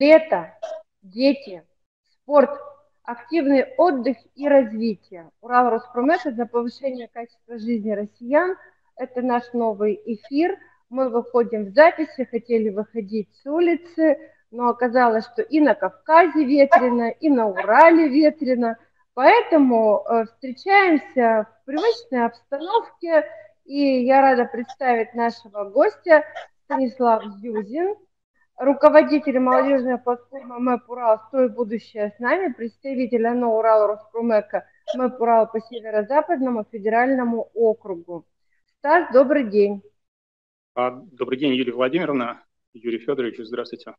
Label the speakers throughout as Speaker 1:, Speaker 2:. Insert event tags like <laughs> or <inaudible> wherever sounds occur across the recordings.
Speaker 1: Лето, дети, спорт, активный отдых и развитие. Урал Роспромета за повышение качества жизни россиян. Это наш новый эфир. Мы выходим в записи, хотели выходить с улицы, но оказалось, что и на Кавказе ветрено, и на Урале ветрено. Поэтому э, встречаемся в привычной обстановке, и я рада представить нашего гостя Станислав Зюзин, руководитель молодежной платформы МЭП Урал «Стой будущее с нами», представитель ОНО Урал Роспромека МЭП Урал по Северо-Западному федеральному округу. Стас, добрый день.
Speaker 2: А, добрый день, Юлия Владимировна. Юрий Федорович, здравствуйте.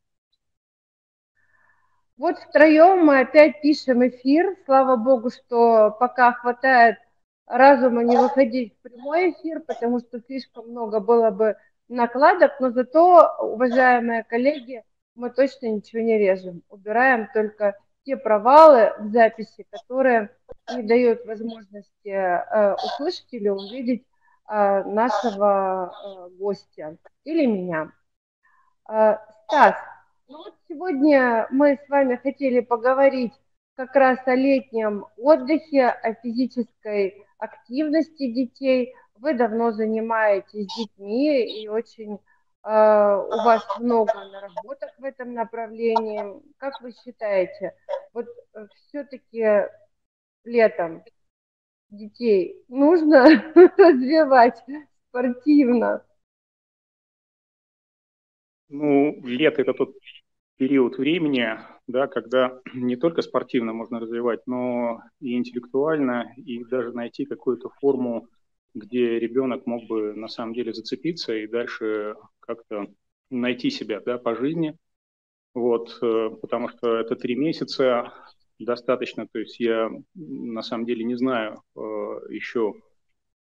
Speaker 1: Вот втроем мы опять пишем эфир. Слава богу, что пока хватает разума не выходить в прямой эфир, потому что слишком много было бы накладок, но зато, уважаемые коллеги, мы точно ничего не режем. Убираем только те провалы в записи, которые не дают возможности э, услышать или увидеть э, нашего э, гостя или меня. Э, Стас, ну вот сегодня мы с вами хотели поговорить как раз о летнем отдыхе, о физической активности детей, вы давно занимаетесь детьми и очень э, у вас много наработок в этом направлении. Как вы считаете, вот э, все-таки летом детей нужно <laughs> развивать спортивно?
Speaker 2: Ну, лето – это тот период времени, да, когда <clears throat> не только спортивно можно развивать, но и интеллектуально, и даже найти какую-то форму где ребенок мог бы на самом деле зацепиться и дальше как-то найти себя да, по жизни. Вот, э, потому что это три месяца достаточно, то есть я на самом деле не знаю э, еще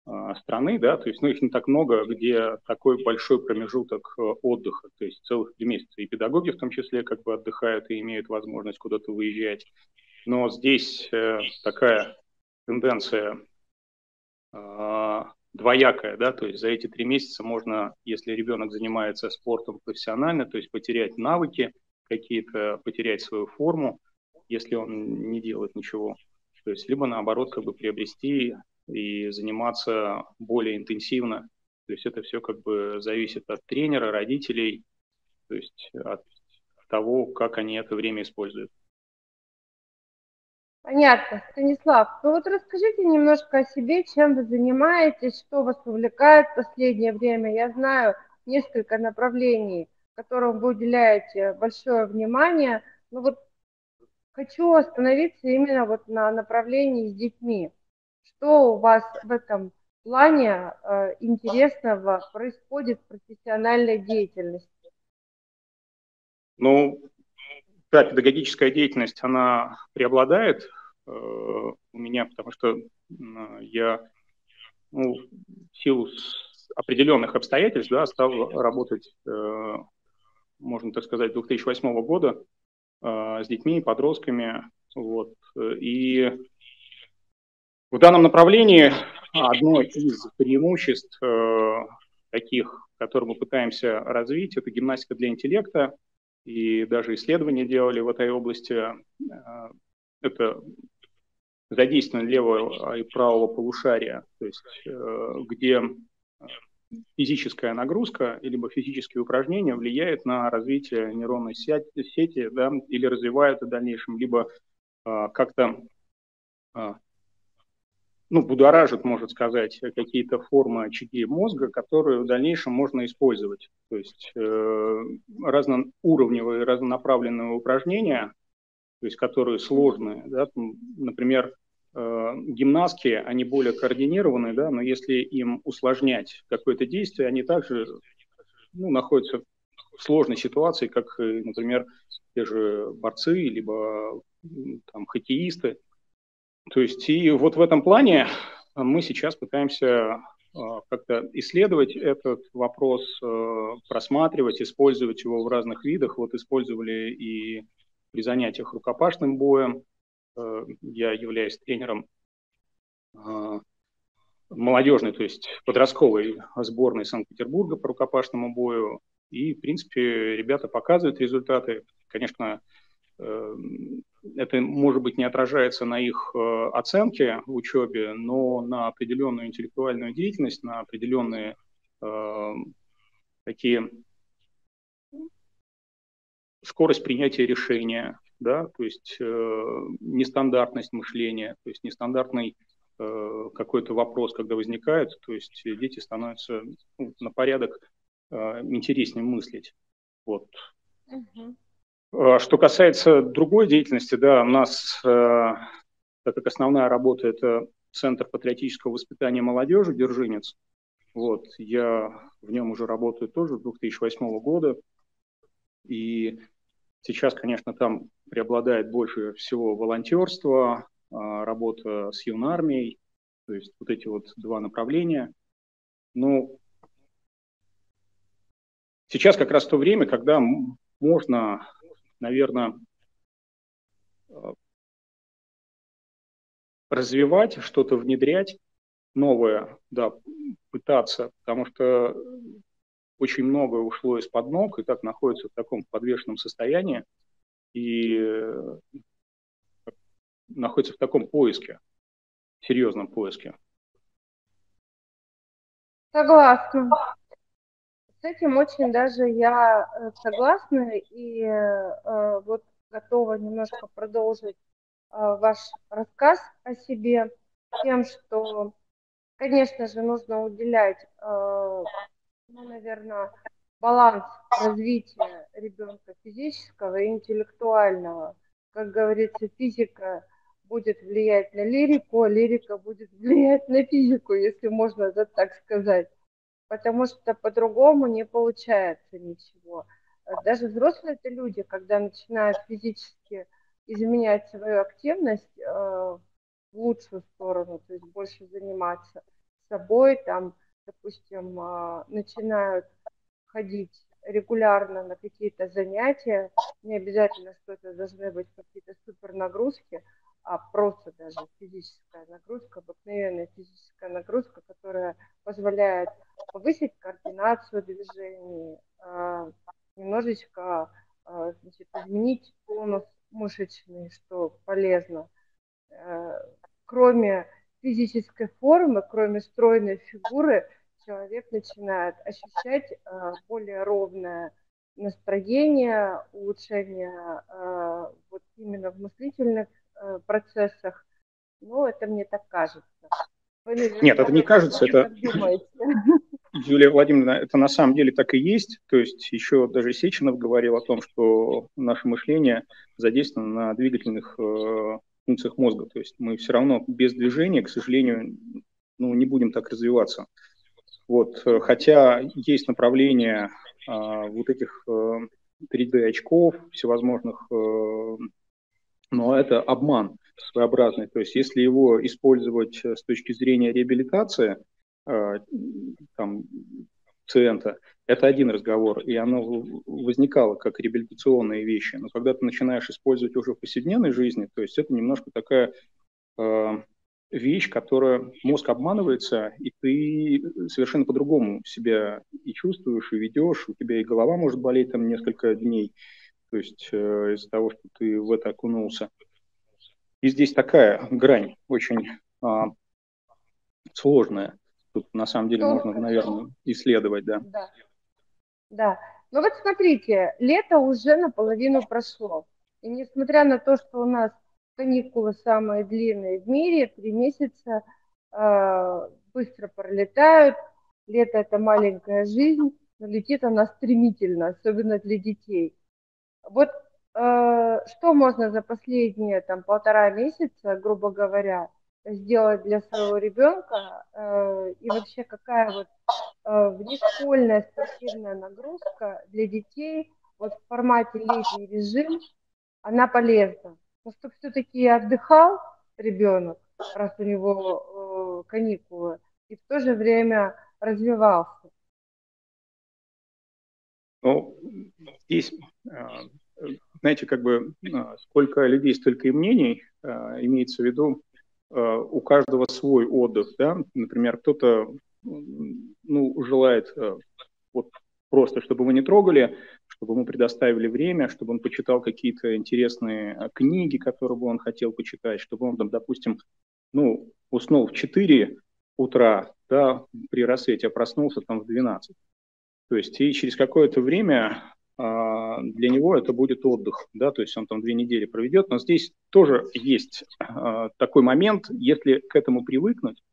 Speaker 2: э, страны, да, то есть, ну, их не так много, где такой большой промежуток отдыха, то есть целых три месяца. И педагоги в том числе как бы отдыхают и имеют возможность куда-то выезжать. Но здесь такая тенденция а, двоякая, да, то есть за эти три месяца можно, если ребенок занимается спортом профессионально, то есть потерять навыки какие-то, потерять свою форму, если он не делает ничего. То есть либо наоборот как бы приобрести и заниматься более интенсивно. То есть это все как бы зависит от тренера, родителей, то есть от того, как они это время используют.
Speaker 1: Понятно. Станислав, ну вот расскажите немножко о себе, чем вы занимаетесь, что вас увлекает в последнее время. Я знаю несколько направлений, которым вы уделяете большое внимание. Но вот хочу остановиться именно вот на направлении с детьми. Что у вас в этом плане э, интересного происходит в профессиональной деятельности?
Speaker 2: Ну, да, педагогическая деятельность, она преобладает у меня, потому что э, я ну, в силу определенных обстоятельств да, стал работать, э, можно так сказать, 2008 года э, с детьми и подростками. Вот, и в данном направлении одно из преимуществ э, таких, которые мы пытаемся развить, это гимнастика для интеллекта и даже исследования делали в этой области. Э, это задействование левого и правого полушария, то есть э, где физическая нагрузка либо физические упражнения влияют на развитие нейронной сети да, или развивают в дальнейшем, либо э, как-то ну, будоражит, можно сказать, какие-то формы очаги мозга, которые в дальнейшем можно использовать. То есть э, разноуровневые, разнонаправленные упражнения, то есть которые сложные, да, например, э, гимнастки, они более координированные, да, но если им усложнять какое-то действие, они также ну, находятся в сложной ситуации, как, например, те же борцы, либо там, хоккеисты, то есть и вот в этом плане мы сейчас пытаемся а, как-то исследовать этот вопрос, просматривать, использовать его в разных видах. Вот использовали и при занятиях рукопашным боем. А, я являюсь тренером молодежной, то есть подростковой сборной Санкт-Петербурга по рукопашному бою. И, в принципе, ребята показывают результаты. Конечно, это, может быть, не отражается на их оценке в учебе, но на определенную интеллектуальную деятельность, на определенные такие скорость принятия решения, да, то есть э, нестандартность мышления, то есть нестандартный э, какой-то вопрос, когда возникает, то есть дети становятся ну, на порядок э, интереснее мыслить. Вот. Угу. Что касается другой деятельности, да, у нас, э, так как основная работа это Центр патриотического воспитания молодежи «Держинец», вот, я в нем уже работаю тоже с 2008 года, и Сейчас, конечно, там преобладает больше всего волонтерство, а, работа с юнармией, то есть вот эти вот два направления. Ну, сейчас как раз то время, когда можно, наверное, а, развивать, что-то внедрять новое, да, пытаться, потому что очень многое ушло из-под ног и так находится в таком подвешенном состоянии и э, находится в таком поиске, серьезном поиске.
Speaker 1: Согласна. С этим очень даже я э, согласна и э, вот готова немножко продолжить э, ваш рассказ о себе тем, что, конечно же, нужно уделять э, ну, наверное, баланс развития ребенка физического и интеллектуального. Как говорится, физика будет влиять на лирику, а лирика будет <laughs> влиять на физику, если можно это так сказать. Потому что по-другому не получается ничего. Даже взрослые это люди, когда начинают физически изменять свою активность э, в лучшую сторону, то есть больше заниматься собой, там, допустим, а, начинают ходить регулярно на какие-то занятия, не обязательно, что это должны быть какие-то супер нагрузки, а просто даже физическая нагрузка, обыкновенная физическая нагрузка, которая позволяет повысить координацию движений, а, немножечко а, значит, изменить тонус мышечный, что полезно. Э, кроме физической формы, кроме стройной фигуры, человек начинает ощущать э, более ровное настроение, улучшение э, вот именно в мыслительных э, процессах. Ну, это мне так кажется.
Speaker 2: Вы, наверное, Нет, это не кажется, это... <laughs> Юлия Владимировна, это на самом деле так и есть. То есть еще даже Сеченов говорил о том, что наше мышление задействовано на двигательных э, функциях мозга. То есть мы все равно без движения, к сожалению, ну, не будем так развиваться. Вот, э, хотя есть направления а, вот этих 3D-очков э, всевозможных, э, но это обман своеобразный. То есть если его использовать с точки зрения реабилитации э, там, пациента, это один разговор, и оно возникало как реабилитационные вещи. Но когда ты начинаешь использовать уже в повседневной жизни, то есть это немножко такая вещь, которая мозг обманывается, и ты совершенно по-другому себя и чувствуешь, и ведешь, у тебя и голова может болеть там несколько дней, то есть э, из-за того, что ты в это окунулся. И здесь такая грань очень а, сложная. Тут на самом деле можно, наверное, исследовать, да.
Speaker 1: Да. Да. Ну вот смотрите, лето уже наполовину прошло. И несмотря на то, что у нас каникулы самые длинные в мире, три месяца э, быстро пролетают. Лето – это маленькая жизнь, но летит она стремительно, особенно для детей. Вот э, что можно за последние там, полтора месяца, грубо говоря, сделать для своего ребенка э, и вообще какая вот э, внешкольная спортивная нагрузка для детей вот в формате летний режим, она полезна ну, чтобы все-таки отдыхал ребенок, раз у него э, каникулы, и в то же время развивался.
Speaker 2: Ну, здесь, э, знаете, как бы э, сколько людей, столько и мнений, э, имеется в виду, у каждого свой отдых, да, например, кто-то, ну, желает вот просто, чтобы вы не трогали, чтобы ему предоставили время, чтобы он почитал какие-то интересные а, книги, которые бы он хотел почитать, чтобы он, там, допустим, ну, уснул в 4 утра, да, при рассвете, а проснулся там в 12. То есть и через какое-то время а, для него это будет отдых, да, то есть он там две недели проведет, но здесь тоже есть а, такой момент, если к этому привыкнуть, э,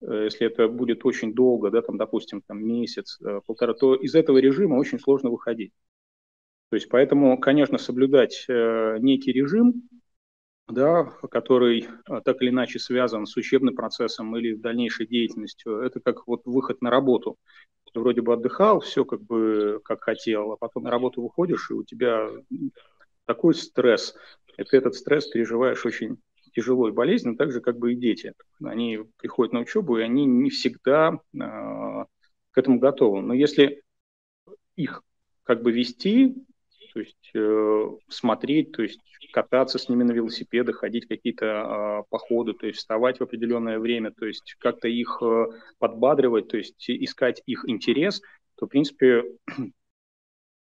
Speaker 2: если это будет очень долго, да, там, допустим, там месяц, э, полтора, то из этого режима очень сложно выходить. То есть поэтому, конечно, соблюдать э, некий режим, да, который так или иначе связан с учебным процессом или дальнейшей деятельностью, это как вот выход на работу ты вроде бы отдыхал, все как бы как хотел, а потом на работу выходишь, и у тебя такой стресс, и ты этот стресс переживаешь очень тяжело и болезненно, так же, как бы и дети. Они приходят на учебу, и они не всегда э, к этому готовы. Но если их как бы вести, то есть э, смотреть, то есть кататься с ними на велосипедах, ходить какие-то э, походы, то есть вставать в определенное время, то есть как-то их э, подбадривать, то есть искать их интерес, то, в принципе, <clears throat> э,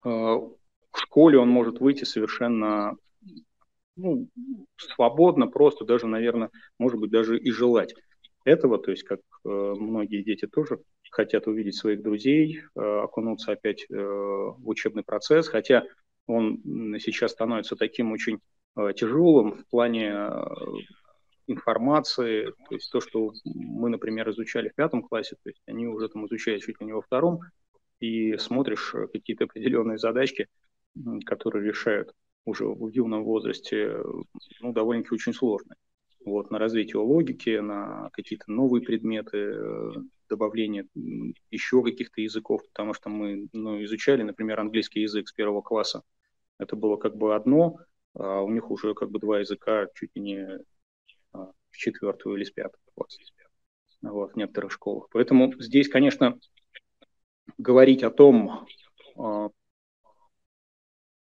Speaker 2: в школе он может выйти совершенно ну, свободно, просто даже, наверное, может быть, даже и желать этого, то есть как э, многие дети тоже хотят увидеть своих друзей, э, окунуться опять э, в учебный процесс, хотя он сейчас становится таким очень э, тяжелым в плане э, информации, то есть то, что мы, например, изучали в пятом классе, то есть они уже там изучают чуть ли не во втором, и смотришь э, какие-то определенные задачки, которые решают уже в юном возрасте, ну, довольно-таки очень сложные. Вот, на развитие логики, на какие-то новые предметы, добавление еще каких-то языков, потому что мы ну, изучали, например, английский язык с первого класса, это было как бы одно, а у них уже как бы два языка чуть ли не а, в четвертую или с пятого класса вот, в некоторых школах. Поэтому здесь, конечно, говорить о том, а,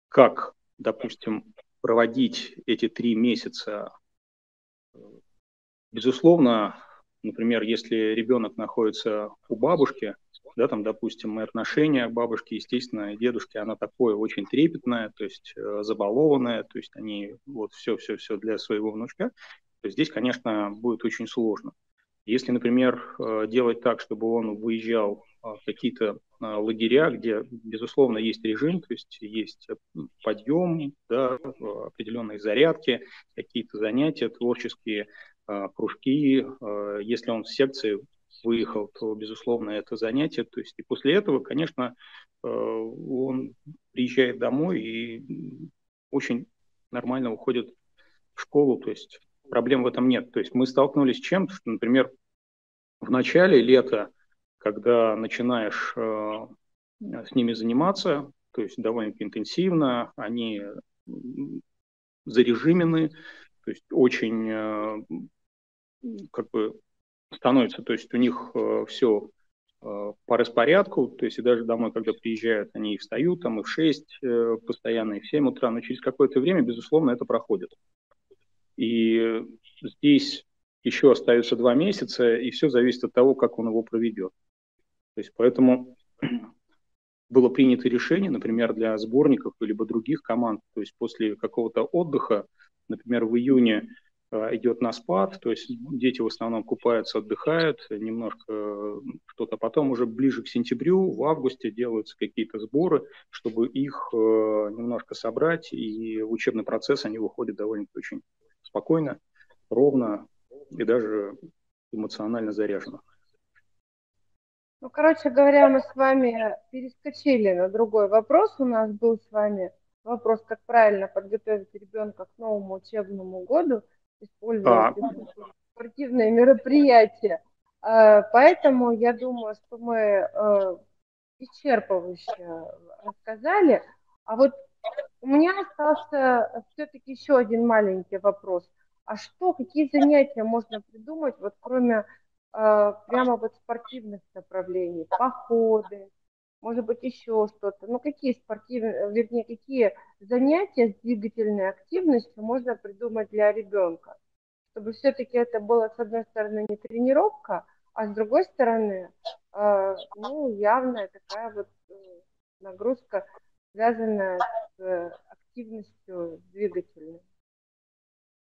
Speaker 2: как, допустим, проводить эти три месяца, безусловно, например, если ребенок находится у бабушки, да, там, допустим, мы отношения к бабушке, естественно, и дедушке, она такое очень трепетное, то есть э, забалованное, то есть они вот все-все-все для своего внучка, то здесь, конечно, будет очень сложно. Если, например, э, делать так, чтобы он выезжал какие-то э, лагеря, где, безусловно, есть режим, то есть есть подъем, да, определенные зарядки, какие-то занятия творческие, кружки. Если он в секции выехал, то, безусловно, это занятие. То есть и после этого, конечно, он приезжает домой и очень нормально уходит в школу. То есть проблем в этом нет. То есть мы столкнулись с чем-то, что, например, в начале лета, когда начинаешь э, с ними заниматься, то есть довольно интенсивно, они зарежимены, то есть очень э, как бы становится, то есть у них э, все э, по распорядку, то есть и даже домой, когда приезжают, они и встают там и в 6 э, постоянно, и в 7 утра, но через какое-то время, безусловно, это проходит. И здесь еще остается два месяца, и все зависит от того, как он его проведет. То есть поэтому <clears throat> было принято решение, например, для сборников либо других команд, то есть после какого-то отдыха, например, в июне Э, идет на спад, то есть дети в основном купаются, отдыхают, немножко э, что-то потом уже ближе к сентябрю, в августе делаются какие-то сборы, чтобы их э, немножко собрать, и в учебный процесс они выходят довольно-таки очень спокойно, ровно и даже эмоционально заряженно.
Speaker 1: Ну, короче говоря, мы с вами перескочили на другой вопрос. У нас был с вами вопрос, как правильно подготовить ребенка к новому учебному году – использовать а. спортивные мероприятия. А, поэтому я думаю, что мы э, исчерпывающе рассказали. А вот у меня остался все-таки еще один маленький вопрос. А что, какие занятия можно придумать, вот кроме прямо вот спортивных направлений, походы, может быть, еще что-то. Ну, какие спортивные, вернее, какие занятия с двигательной активностью можно придумать для ребенка, чтобы все-таки это было, с одной стороны, не тренировка, а с другой стороны, э, ну, явная такая вот э, нагрузка, связанная с активностью двигательной.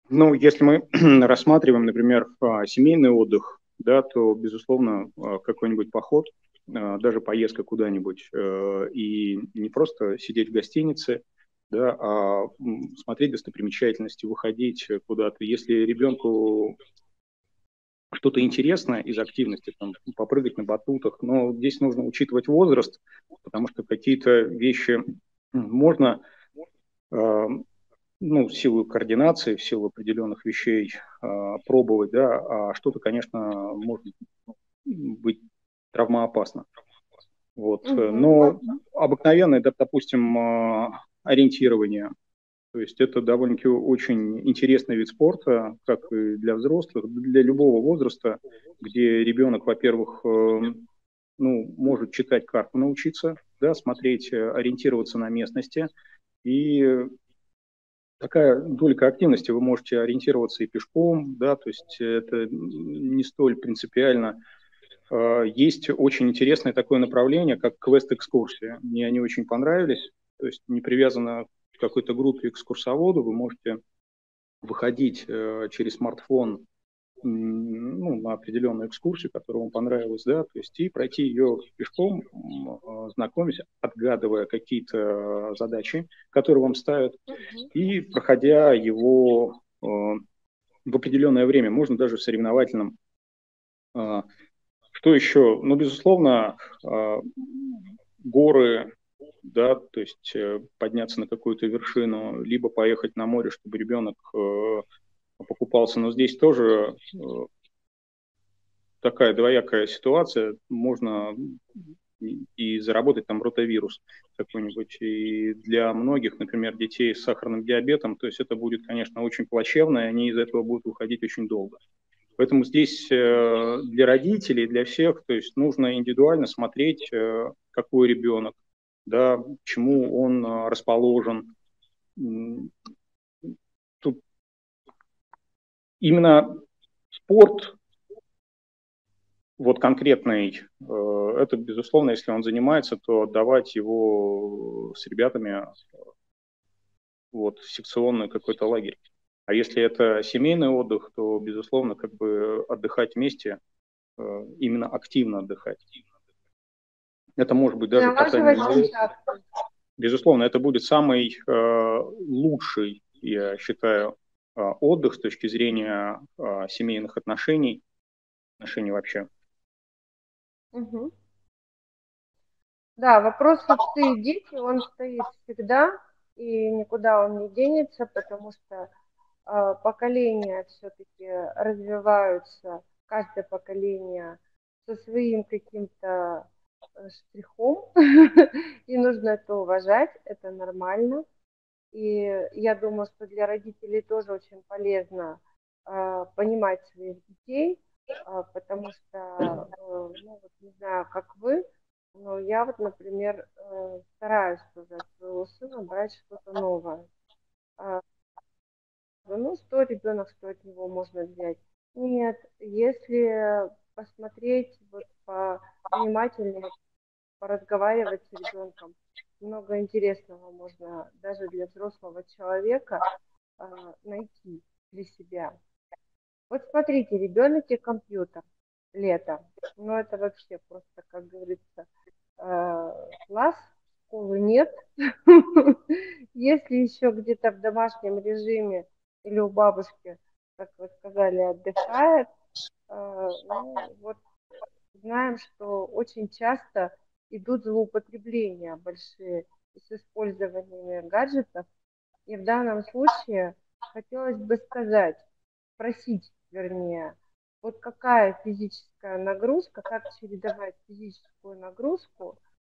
Speaker 2: Ну, если мы <clears throat> рассматриваем, например, семейный отдых, да, то, безусловно, а, какой-нибудь поход, а, даже поездка куда-нибудь, э, и не просто сидеть в гостинице, да, а смотреть достопримечательности, выходить куда-то. Если ребенку что-то интересное из активности, там, попрыгать на батутах, но здесь нужно учитывать возраст, потому что какие-то вещи можно ну, в силу координации, в силу определенных вещей э, пробовать, да, а что-то, конечно, может быть травмоопасно. Вот. Угу. Но обыкновенное, да, допустим, э, ориентирование, то есть это довольно-таки очень интересный вид спорта, как и для взрослых, для любого возраста, где ребенок, во-первых, э, ну, может читать карту научиться, да, смотреть, ориентироваться на местности, и такая долька активности, вы можете ориентироваться и пешком, да, то есть это не столь принципиально. А, есть очень интересное такое направление, как квест-экскурсия. Мне они очень понравились, то есть не привязано к какой-то группе экскурсоводу, вы можете выходить э, через смартфон ну, на определенную экскурсию, которая вам понравилась, да, то есть и пройти ее пешком, знакомясь, отгадывая какие-то задачи, которые вам ставят, и проходя его а, в определенное время, можно даже в соревновательном. А, что еще? Ну, безусловно, горы, да, то есть э, подняться на какую-то вершину, либо поехать на море, чтобы ребенок э, покупался. Но здесь тоже э, такая двоякая ситуация. Можно и заработать там ротавирус какой-нибудь. И для многих, например, детей с сахарным диабетом, то есть это будет, конечно, очень плачевно, и они из этого будут уходить очень долго. Поэтому здесь э, для родителей, для всех, то есть нужно индивидуально смотреть, э, какой ребенок, да, чему он расположен, именно спорт, вот конкретный, э, это, безусловно, если он занимается, то отдавать его с ребятами вот, в секционный какой-то лагерь. А если это семейный отдых, то, безусловно, как бы отдыхать вместе, э, именно активно отдыхать. Это может быть даже катание Безусловно, это будет самый э, лучший, я считаю, отдых с точки зрения а, семейных отношений, отношений вообще.
Speaker 1: Угу. Да, вопрос отцы и дети, он стоит всегда, и никуда он не денется, потому что э, поколения все-таки развиваются, каждое поколение со своим каким-то штрихом, <laughs> и нужно это уважать, это нормально. И я думаю, что для родителей тоже очень полезно э, понимать своих детей, э, потому что, э, ну, вот не знаю, как вы, но я вот, например, э, стараюсь тоже от своего сына брать что-то новое. Э, ну, что ребенок, что от него можно взять? Нет, если посмотреть, вот, по внимательнее поразговаривать с ребенком, много интересного можно даже для взрослого человека э, найти для себя. Вот смотрите, ребенок и компьютер, лето. Ну, это вообще просто, как говорится, э, класс, школы нет. <laughs> Если еще где-то в домашнем режиме или у бабушки, как вы сказали, отдыхает, э, ну, вот знаем, что очень часто идут злоупотребления большие с использованием гаджетов. И в данном случае хотелось бы сказать, спросить, вернее, вот какая физическая нагрузка, как чередовать физическую нагрузку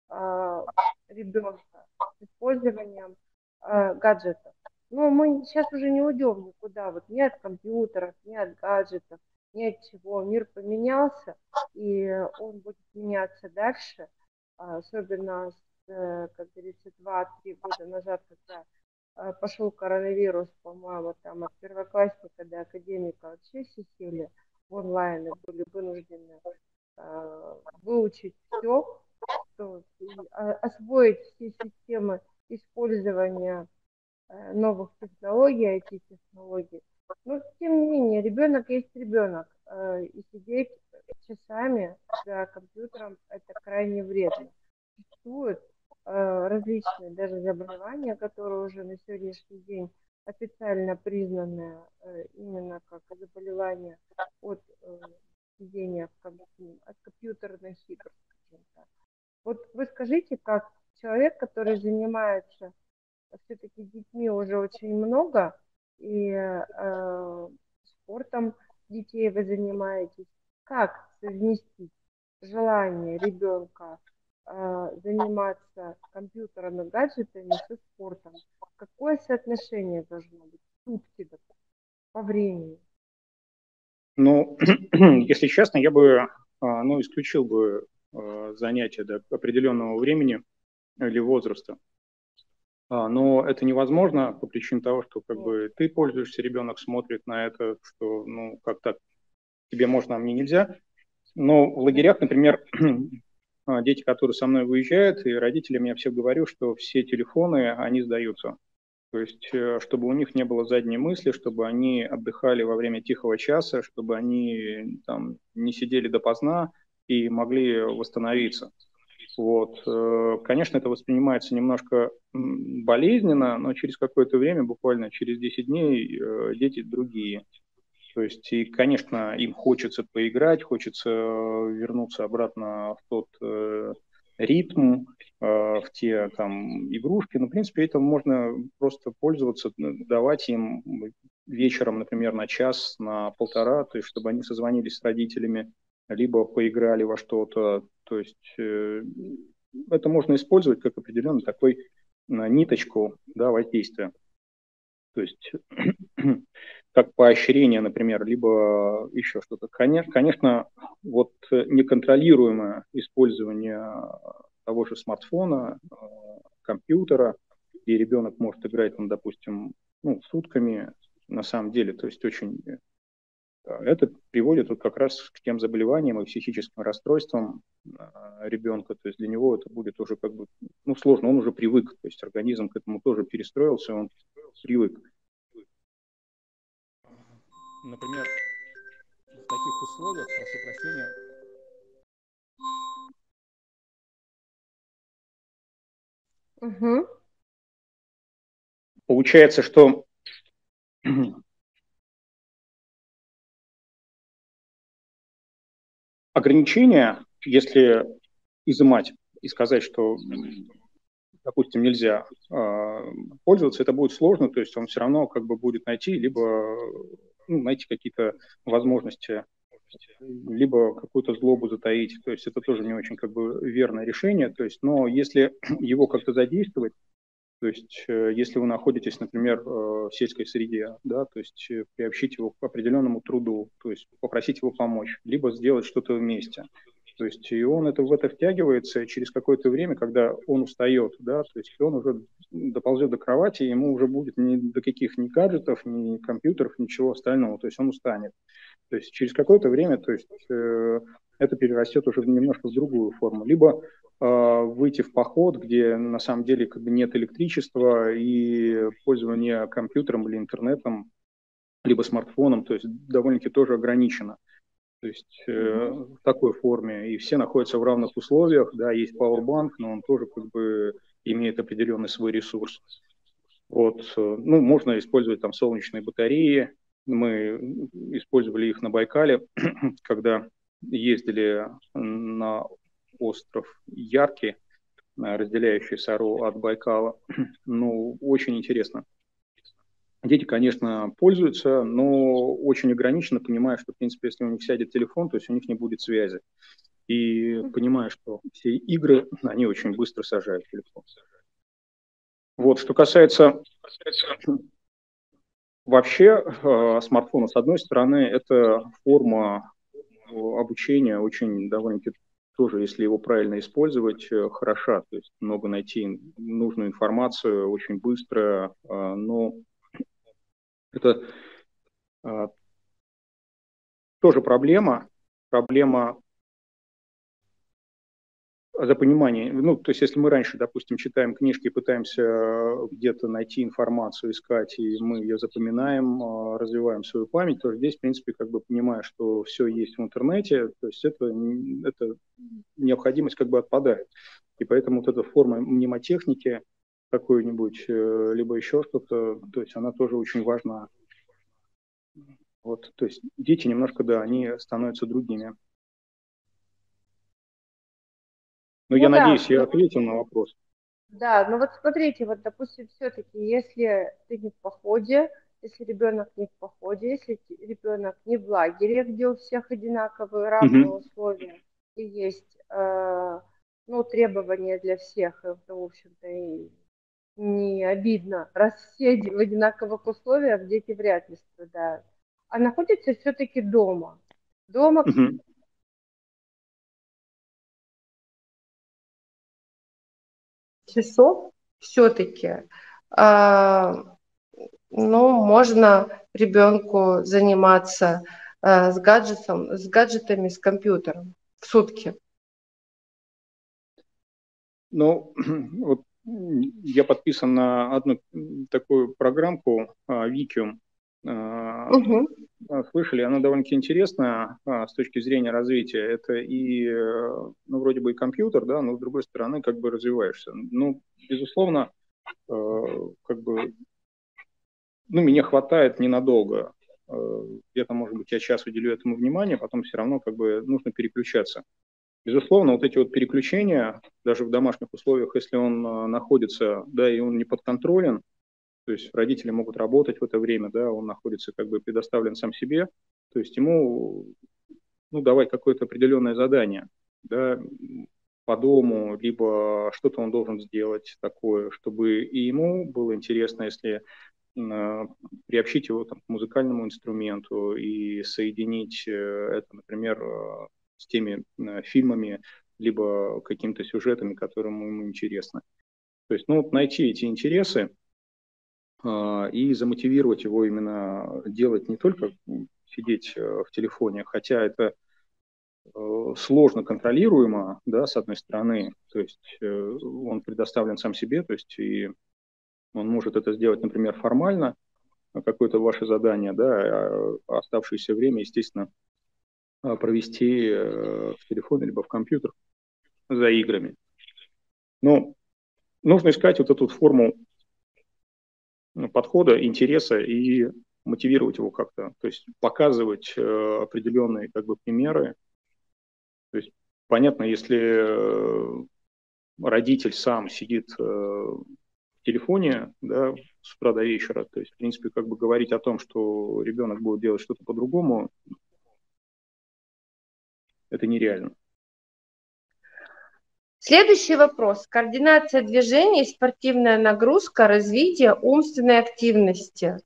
Speaker 1: э, ребенка с использованием э, гаджетов. Но мы сейчас уже не уйдем никуда, вот ни от компьютеров, ни от гаджетов, ни от чего. Мир поменялся, и он будет меняться дальше – а, особенно, э, как говорится, два-три года назад, когда э, пошел коронавирус, по-моему, там от первоклассника до академика вообще все сели онлайн и были вынуждены э, выучить все, что освоить все системы использования новых технологий, IT-технологий. Но, тем не менее, ребенок есть ребенок, и сидеть часами за компьютером – это крайне вредно. Существуют э, различные даже заболевания, которые уже на сегодняшний день официально признанные именно как заболевания от сидения от компьютерных игр. Вот вы скажите, как человек, который занимается все-таки детьми уже очень много, и э, спортом детей вы занимаетесь, как совместить желание ребенка э, заниматься компьютерами, гаджетами со спортом? Какое соотношение должно быть сутки по времени?
Speaker 2: Ну, <clears throat> если честно, я бы а, ну, исключил бы а, занятия до определенного времени или возраста. А, но это невозможно по причине того, что как бы ты пользуешься, ребенок смотрит на это, что ну как так тебе можно, а мне нельзя. Но в лагерях, например, <clears throat> дети, которые со мной выезжают, и родителям я все говорю, что все телефоны, они сдаются. То есть, э, чтобы у них не было задней мысли, чтобы они отдыхали во время тихого часа, чтобы они там не сидели допоздна и могли восстановиться. Вот. Э, конечно, это воспринимается немножко болезненно, но через какое-то время, буквально через 10 дней, э, дети другие. То есть, и, конечно, им хочется поиграть, хочется вернуться обратно в тот ритм, э, в те там игрушки. Но, в принципе, этим можно просто пользоваться, давать им вечером, например, на час, на полтора, то есть чтобы они созвонились с родителями, либо поиграли во что-то. То есть э, это можно использовать как определенный такой э, ниточку да, воздействия. То есть как поощрение, например, либо еще что-то. Конечно, конечно, вот неконтролируемое использование того же смартфона, э, компьютера, и ребенок может играть, там, допустим, ну, сутками, на самом деле, то есть очень э, это приводит вот как раз к тем заболеваниям и психическим расстройствам э, ребенка. То есть для него это будет уже как бы ну, сложно, он уже привык, то есть организм к этому тоже перестроился, он привык например, в таких условиях, прошу прощения, Угу. Получается, что ограничения, если изымать и сказать, что, допустим, нельзя э, пользоваться, это будет сложно, то есть он все равно как бы будет найти либо ну, найти какие-то возможности, либо какую-то злобу затаить. То есть это тоже не очень как бы верное решение. То есть, но если <clears throat> его как-то задействовать, то есть, э, если вы находитесь, например, э, в сельской среде, да, то есть э, приобщить его к определенному труду, то есть попросить его помочь, либо сделать что-то вместе. То есть и он это, в это втягивается, через какое-то время, когда он устает, да, то есть он уже доползет до кровати, ему уже будет ни до каких ни гаджетов, ни компьютеров, ничего остального, то есть он устанет. То есть через какое-то время, то есть э, это перерастет уже немножко в другую форму. Либо э, выйти в поход, где на самом деле как бы нет электричества и пользование компьютером или интернетом, либо смартфоном, то есть довольно-таки тоже ограничено то есть э, в такой форме, и все находятся в равных условиях, да, есть Powerbank, но он тоже как бы имеет определенный свой ресурс. Вот, э, ну, можно использовать там солнечные батареи, мы использовали их на Байкале, <clears throat> когда ездили на остров Яркий, разделяющий Сару от Байкала. <clears throat> Ну, очень интересно. Дети, конечно, пользуются, но очень ограниченно, понимая, что, в принципе, если у них сядет телефон, то есть у них не будет связи. И понимая, что все игры, они очень быстро сажают телефон. Вот, что касается вообще э, смартфона, с одной стороны, это форма обучения очень довольно-таки тоже, если его правильно использовать, э, хороша. То есть много найти нужную информацию очень быстро, э, но это а, тоже проблема, проблема за понимание, ну, то есть если мы раньше, допустим, читаем книжки и пытаемся э, где-то найти информацию, искать, и мы ее запоминаем, э, развиваем свою память, то здесь, в принципе, как бы понимая, что все есть в интернете, то есть это, это необходимость как бы отпадает. И поэтому вот эта форма мнемотехники какой-нибудь, э, либо еще что-то, то есть она тоже очень важна. Вот, то есть дети немножко, да, они становятся другими. Ну, ну я да. надеюсь, я ответил на вопрос.
Speaker 1: Да, ну вот смотрите, вот, допустим, все-таки, если ты не в походе, если ребенок не в походе, если ребенок не в лагере, где у всех одинаковые равные угу. условия, и есть э, ну, требования для всех, это, в общем-то, и не обидно. Раз все в одинаковых условиях, дети вряд ли страдают. А находится все-таки дома. Дома, угу. часов все-таки э, ну, можно ребенку заниматься э, с гаджетом, с гаджетами, с компьютером в сутки.
Speaker 2: Ну, <clears throat> вот я подписан на одну такую программку Викиум. Угу. Слышали, она довольно-таки интересная а, с точки зрения развития. Это и, ну, вроде бы и компьютер, да, но с другой стороны, как бы развиваешься. Ну, безусловно, как бы, ну, мне хватает ненадолго. Где-то, может быть, я час уделю этому внимание, потом все равно как бы нужно переключаться. Безусловно, вот эти вот переключения, даже в домашних условиях, если он э, находится, да, и он не подконтролен, то есть родители могут работать в это время, да, он находится как бы предоставлен сам себе, то есть ему, ну, давать какое-то определенное задание, да, по дому, либо что-то он должен сделать такое, чтобы и ему было интересно, если э, приобщить его там, к музыкальному инструменту и соединить э, это, например, с теми э, фильмами, либо какими-то сюжетами, которые ему интересны. То есть, ну, найти эти интересы э, и замотивировать его именно делать не только сидеть э, в телефоне, хотя это э, сложно контролируемо, да, с одной стороны, то есть он предоставлен сам себе, то есть и он может это сделать, например, формально, какое-то ваше задание, да, а оставшееся время, естественно, а, провести э, в телефоне либо в компьютер за играми. Но нужно искать вот эту форму ну, подхода, интереса и мотивировать его как-то, то есть показывать э, определенные как бы примеры. То есть понятно, если э, родитель сам сидит в телефоне, да, с утра до вечера, то есть, в принципе, как бы говорить о том, что ребенок будет делать что-то по-другому, это нереально.
Speaker 1: Следующий вопрос. Координация движений, спортивная нагрузка, развитие умственной активности.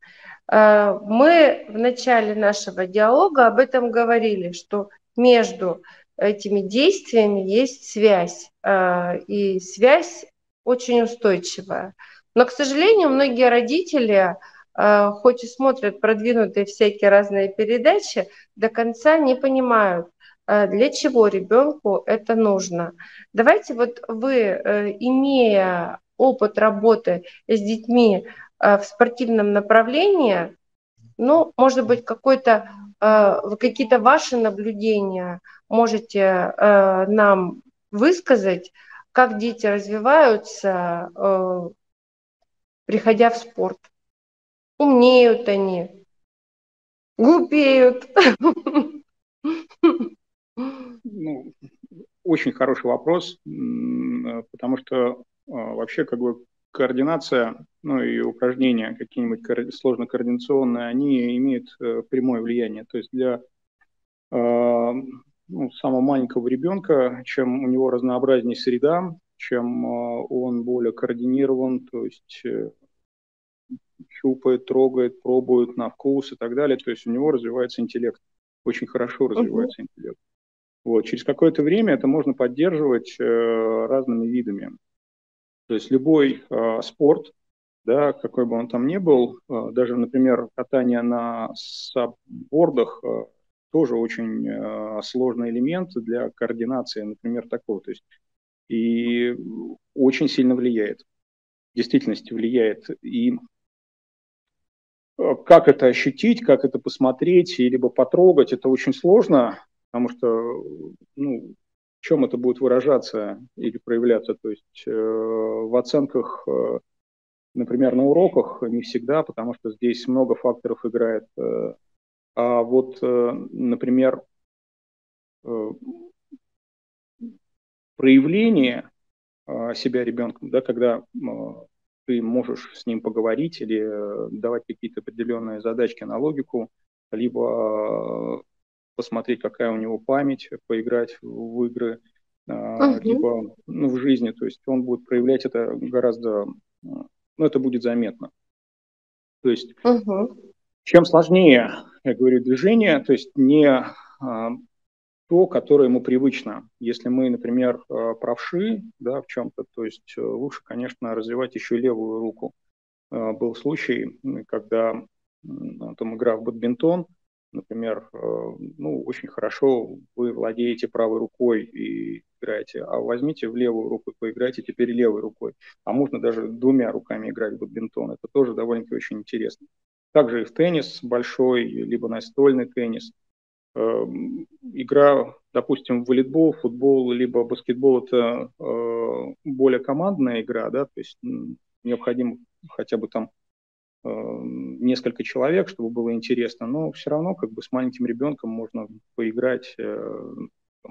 Speaker 1: Э, мы в начале нашего диалога об этом говорили, что между этими действиями есть связь, э, и связь очень устойчивая. Но, к сожалению, многие родители, э, хоть и смотрят продвинутые всякие разные передачи, до конца не понимают, для чего ребенку это нужно. Давайте вот вы, э, имея опыт работы с детьми э, в спортивном направлении, ну, может быть, какой-то, какие-то ваши наблюдения можете нам высказать, как дети развиваются, приходя в спорт. Умнеют они, глупеют. <laughs>
Speaker 2: Ну, очень хороший вопрос, потому что а, вообще как бы координация, ну и упражнения какие-нибудь сложно координационные, они имеют э, прямое влияние. То есть для а, ну, самого маленького ребенка, чем у него разнообразнее среда, чем а, он более координирован, то есть э, щупает, трогает, пробует на вкус и так далее, то есть у него развивается интеллект, очень хорошо развивается uh-huh. интеллект. Вот. Через какое-то время это можно поддерживать э, разными видами. То есть любой э, спорт, да, какой бы он там ни был, э, даже, например, катание на саббордах э, тоже очень э, сложный элемент для координации, например, такого. То есть и очень сильно влияет. В действительности влияет. И как это ощутить, как это посмотреть, либо потрогать, это очень сложно, потому что ну, в чем это будет выражаться или проявляться. То есть э, в оценках, э, например, на уроках не всегда, потому что здесь много факторов играет. Э, а вот, э, например, э, проявление э, себя ребенком, да, когда э, ты можешь с ним поговорить или э, давать какие-то определенные задачки на логику, либо посмотреть, какая у него память, поиграть в игры, uh-huh. либо ну, в жизни. То есть он будет проявлять это гораздо, ну, это будет заметно. То есть uh-huh. чем сложнее, я говорю, движение, то есть не а, то, которое ему привычно. Если мы, например, правши да, в чем-то, то есть лучше, конечно, развивать еще левую руку. Был случай, когда там игра в бадминтон, например, э, ну, очень хорошо вы владеете правой рукой и играете, а возьмите в левую руку и поиграйте теперь левой рукой. А можно даже двумя руками играть в бадминтон. Это тоже довольно-таки очень интересно. Также и в теннис большой, либо настольный теннис. Эм, игра, допустим, в волейбол, футбол, либо баскетбол – это э, более командная игра, да, то есть необходимо хотя бы там несколько человек, чтобы было интересно, но все равно как бы с маленьким ребенком можно поиграть, э,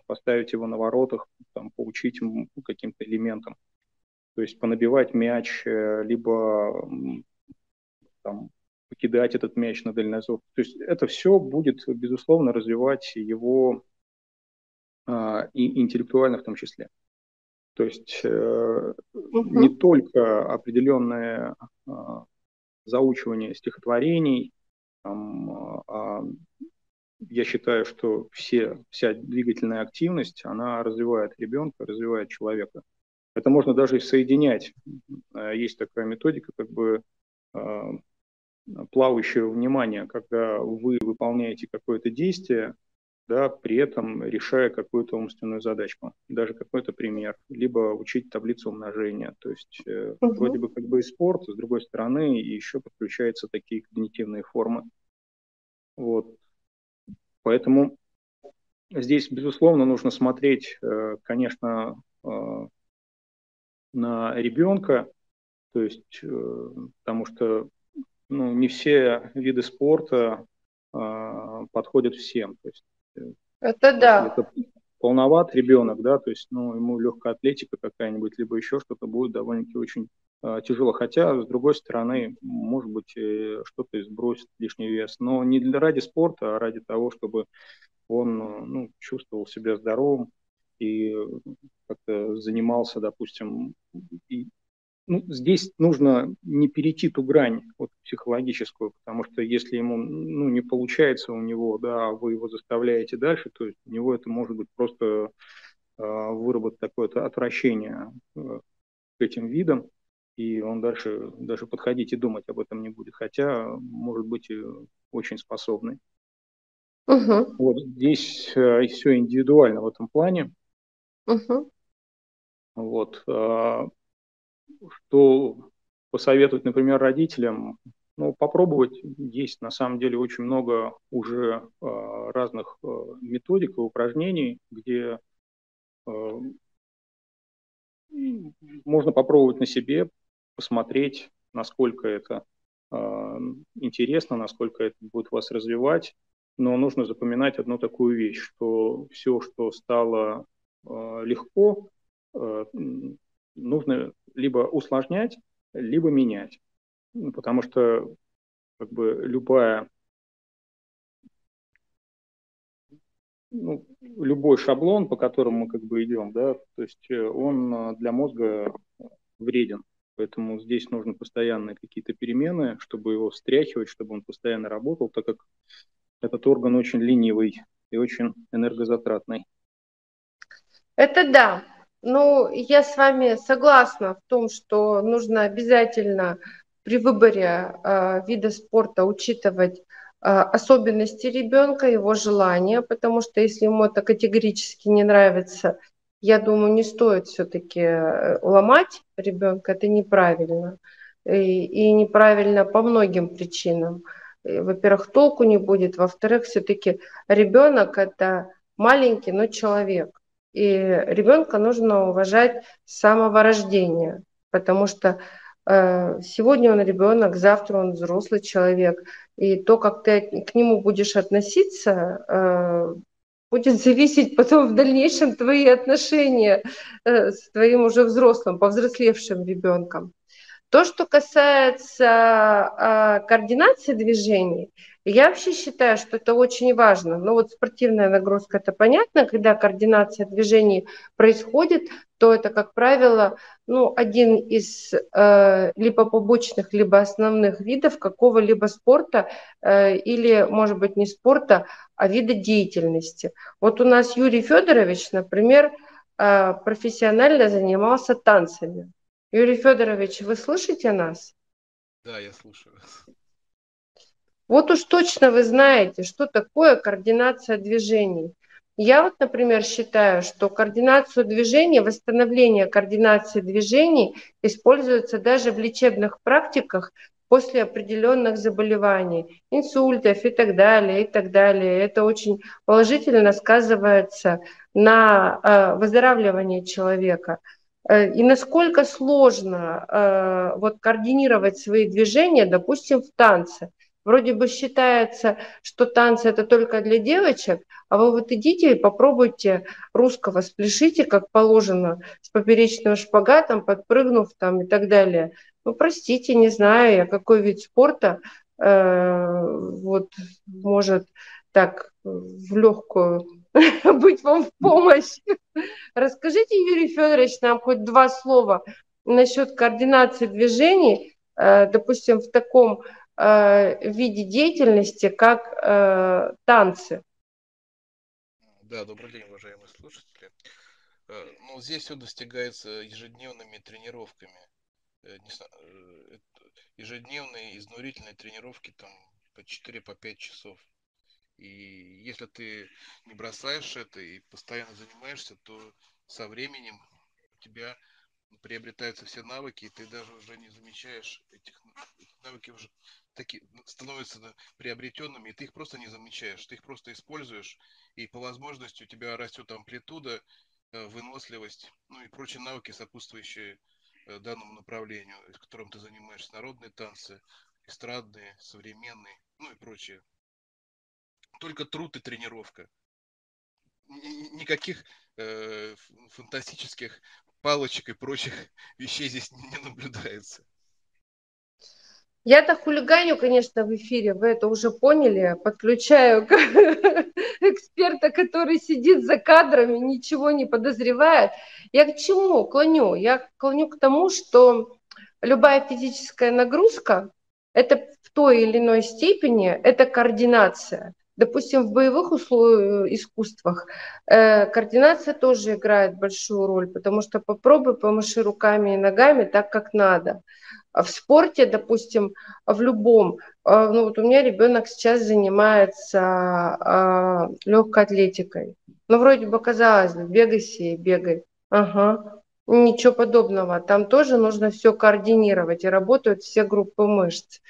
Speaker 2: поставить его на воротах, там, поучить ему каким-то элементам. То есть понабивать мяч, э, либо там, покидать этот мяч на дальнозор. То есть это все будет, безусловно, развивать его а, и интеллектуально в том числе. То есть э, uh не только определенные а, заучивание стихотворений. Там, а, а, я считаю, что все, вся двигательная активность, она развивает ребенка, развивает человека. Это можно даже и соединять. А, есть такая методика, как бы а, плавающего внимания, когда вы выполняете какое-то действие, да, при этом решая какую-то умственную задачку, даже какой-то пример, либо учить таблицу умножения. То есть э, угу. вроде бы как бы и спорт, с другой стороны еще подключаются такие когнитивные формы. Вот. Поэтому здесь, безусловно, нужно смотреть, э, конечно, э, на ребенка, то есть, э, потому что ну, не все виды спорта подходят всем. То есть
Speaker 1: это да.
Speaker 2: Это полноват ребенок, да, то есть, ну, ему легкая атлетика какая-нибудь, либо еще что-то будет довольно-таки очень э, тяжело. Хотя, с другой стороны, может быть, э, что-то и сбросит лишний вес. Но не для, ради спорта, а ради того, чтобы он ну, чувствовал себя здоровым и как-то занимался, допустим, и ну, здесь нужно не перейти ту грань вот, психологическую, потому что если ему ну, не получается у него, да, вы его заставляете дальше, то есть у него это может быть просто э, выработать такое-то отвращение э, к этим видам, и он дальше даже подходить и думать об этом не будет, хотя может быть очень способный. Угу. Вот здесь э, все индивидуально в этом плане. Угу. Вот. Э, что посоветовать, например, родителям? Ну, попробовать. Есть на самом деле очень много уже э, разных э, методик и упражнений, где э, можно попробовать на себе, посмотреть, насколько это э, интересно, насколько это будет вас развивать. Но нужно запоминать одну такую вещь, что все, что стало э, легко, нужно либо усложнять, либо менять. Ну, потому что как бы любая ну, любой шаблон, по которому мы как бы идем, да, то есть э, он э, для мозга вреден. Поэтому здесь нужно постоянные какие-то перемены, чтобы его встряхивать, чтобы он постоянно работал, так как этот орган очень ленивый и очень энергозатратный.
Speaker 1: Это да. Ну, я с вами согласна в том, что нужно обязательно при выборе э, вида спорта учитывать э, особенности ребенка, его желания, потому что если ему это категорически не нравится, я думаю, не стоит все-таки э, ломать ребенка, это неправильно. И, и неправильно по многим причинам. Во-первых, толку не будет, во-вторых, все-таки ребенок это маленький, но человек. И ребенка нужно уважать с самого рождения, потому что э, сегодня он ребенок, завтра он взрослый человек. И то, как ты к нему будешь относиться, э, будет <laughs> зависеть потом в дальнейшем твои отношения э, с твоим уже взрослым, повзрослевшим ребенком. То, что касается э, координации движений, я вообще считаю, что это очень важно. Но вот спортивная нагрузка это понятно, когда координация движений происходит, то это, как правило, ну, один из э, либо побочных, либо основных видов какого-либо спорта э, или, может быть, не спорта, а вида деятельности. Вот у нас Юрий Федорович, например, э, профессионально занимался танцами. Юрий Федорович, вы слышите нас?
Speaker 3: Да, я слушаю вас.
Speaker 1: Вот уж точно вы знаете, что такое координация движений. Я вот, например, считаю, что координацию движений, восстановление координации движений используется даже в лечебных практиках после определенных заболеваний, инсультов и так далее, и так далее. Это очень положительно сказывается на э, выздоравливании человека. Э, и насколько сложно э, вот координировать свои движения, допустим, в танце. Вроде бы считается, что танцы это только для девочек, а вы вот идите и попробуйте русского, спляшите, как положено, с поперечным шпагатом, подпрыгнув там и так далее. Ну, простите, не знаю я, какой вид спорта э, вот может так в легкую <laughs> быть вам в помощь. Расскажите, Юрий Федорович, нам хоть два слова насчет координации движений, э, допустим, в таком э, виде деятельности, как э, танцы.
Speaker 3: Да, добрый день, уважаемые слушатели. Ну, здесь все достигается ежедневными тренировками. Ежедневные изнурительные тренировки там по 4-5 по часов. И если ты не бросаешь это и постоянно занимаешься, то со временем у тебя приобретаются все навыки, и ты даже уже не замечаешь этих, эти навыки уже такие становятся приобретенными, и ты их просто не замечаешь, ты их просто используешь, и по возможности у тебя растет амплитуда, э, выносливость, ну и прочие навыки, сопутствующие э, данному направлению, в котором ты занимаешься, народные танцы, эстрадные, современные, ну и прочее только труд и тренировка. Никаких э, фантастических палочек и прочих <laughs> вещей здесь не, наблюдается.
Speaker 1: Я-то хулиганю, конечно, в эфире, вы это уже поняли. Подключаю <laughs> эксперта, который сидит за кадрами, ничего не подозревает. Я к чему клоню? Я клоню к тому, что любая физическая нагрузка – это в той или иной степени, это координация. Допустим, в боевых искусствах э, координация тоже играет большую роль, потому что попробуй помаши руками и ногами так, как надо. А в спорте, допустим, в любом, э, ну вот у меня ребенок сейчас занимается э, легкой атлетикой. Ну, вроде бы казалось бы, бегай себе, бегай. Ага, ничего подобного. Там тоже нужно все координировать, и работают все группы мышц.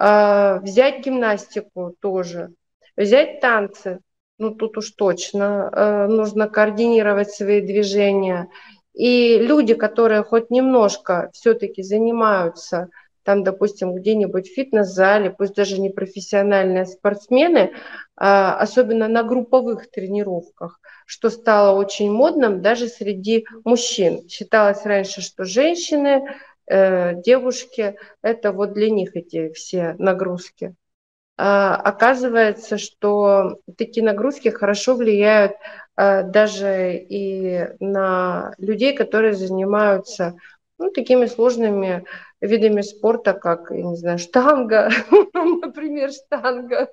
Speaker 1: Э, взять гимнастику тоже Взять танцы, ну тут уж точно э, нужно координировать свои движения. И люди, которые хоть немножко все-таки занимаются там, допустим, где-нибудь в фитнес-зале, пусть даже не профессиональные спортсмены, а, особенно на групповых тренировках, что стало очень модным даже среди мужчин. Считалось раньше, что женщины, э, девушки, это вот для них эти все нагрузки. А, оказывается, что такие нагрузки хорошо влияют а, даже и на людей, которые занимаются ну, такими сложными видами спорта, как, я не знаю, штанга, <laughs> например, штанга.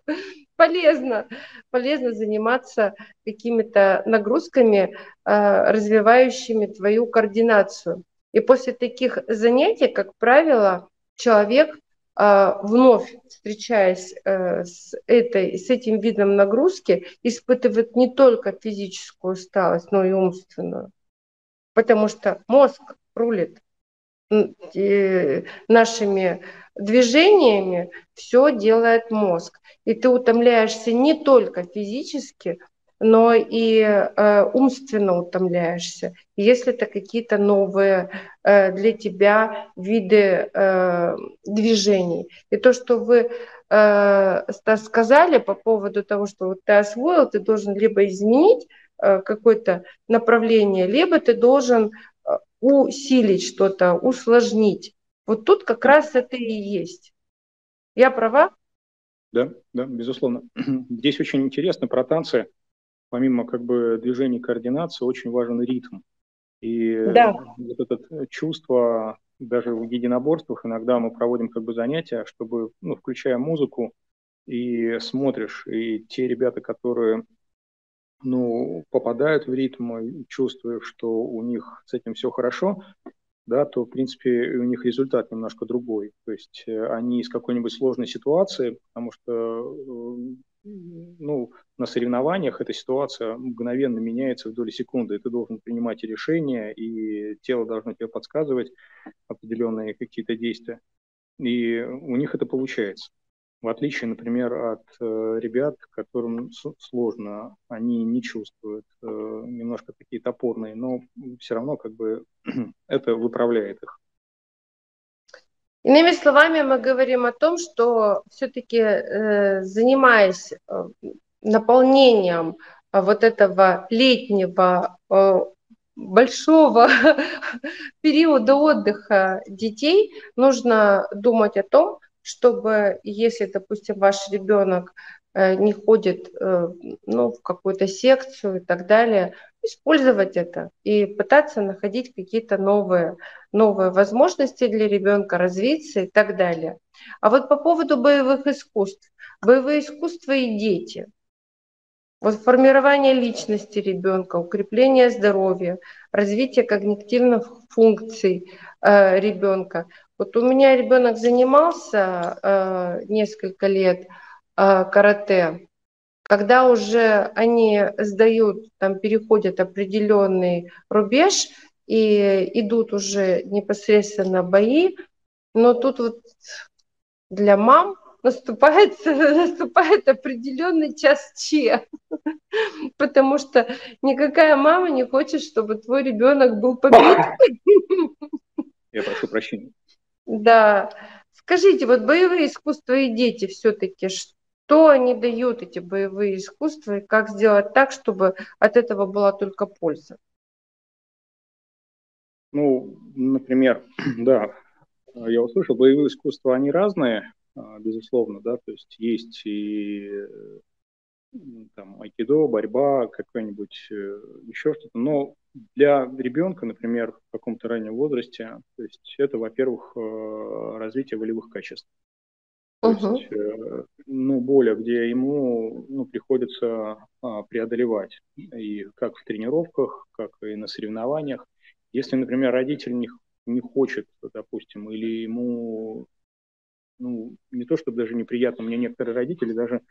Speaker 1: Полезно, полезно заниматься какими-то нагрузками, а, развивающими твою координацию. И после таких занятий, как правило, человек вновь встречаясь э, с, этой, с этим видом нагрузки, испытывает не только физическую усталость, но и умственную. потому что мозг рулит нашими движениями, все делает мозг. И ты утомляешься не только физически, но и э, умственно утомляешься. Если это какие-то новые э, для тебя виды э, движений. И то, что вы э, сказали по поводу того, что вот ты освоил, ты должен либо изменить э, какое-то направление, либо ты должен э, усилить что-то, усложнить. Вот тут как раз это и есть. Я права?
Speaker 2: Да, да, безусловно. <clears throat> Здесь очень интересно про танцы помимо как бы движений координации, очень важен ритм. И да. вот это чувство даже в единоборствах иногда мы проводим как бы занятия, чтобы, ну, включая музыку, и смотришь, и те ребята, которые ну, попадают в ритм, и чувствуешь, что у них с этим все хорошо, да, то, в принципе, у них результат немножко другой. То есть э, они из какой-нибудь сложной ситуации, потому что э, ну, на соревнованиях эта ситуация мгновенно меняется в доли секунды, и ты должен принимать решения, и тело должно тебе подсказывать определенные какие-то действия. И у них это получается. В отличие, например, от э, ребят, которым сложно, они не чувствуют, э, немножко такие топорные, но все равно как бы <clears throat> это выправляет их.
Speaker 1: Иными словами, мы говорим о том, что все-таки э, занимаясь э, наполнением э, вот этого летнего большого <laughs> периода отдыха детей, нужно думать о том, чтобы, если, допустим, ваш ребенок не ходит э, ну, в какую-то секцию и так далее, использовать это и пытаться находить какие-то новые, новые возможности для ребенка развиться и так далее. А вот по поводу боевых искусств. Боевые искусства и дети. Вот формирование личности ребенка, укрепление здоровья, развитие когнитивных функций э, ребенка. Вот у меня ребенок занимался э, несколько лет э, карате, когда уже они сдают, там переходят определенный рубеж и идут уже непосредственно бои, но тут вот для мам наступает, <laughs> наступает определенный час Че, <laughs> потому что никакая мама не хочет, чтобы твой ребенок был побит. <laughs>
Speaker 2: Я прошу прощения.
Speaker 1: Да. Скажите, вот боевые искусства и дети все-таки, что они дают, эти боевые искусства, и как сделать так, чтобы от этого была только польза?
Speaker 2: Ну, например, <clears throat> да, я услышал, боевые искусства, они разные, а, безусловно, да, то есть есть и там айкидо, борьба, какая-нибудь э, еще что-то, но для ребенка, например, в каком-то раннем возрасте, то есть это, во-первых, э, развитие волевых качеств. То есть, э, ну, боли, где ему ну, приходится а, преодолевать, и как в тренировках, как и на соревнованиях. Если, например, родитель не, не хочет, допустим, или ему, ну, не то чтобы даже неприятно, мне некоторые родители даже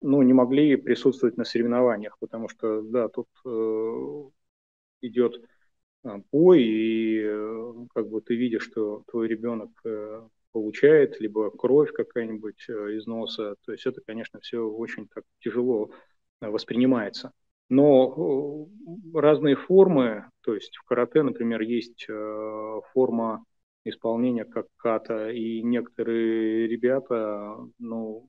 Speaker 2: ну, не могли присутствовать на соревнованиях, потому что, да, тут э, идет а, бой, и э, как бы ты видишь, что твой ребенок э, получает, либо кровь какая-нибудь э, из носа, то есть это, конечно, все очень так тяжело воспринимается. Но разные формы, то есть в карате, например, есть форма исполнения как ката, и некоторые ребята, ну,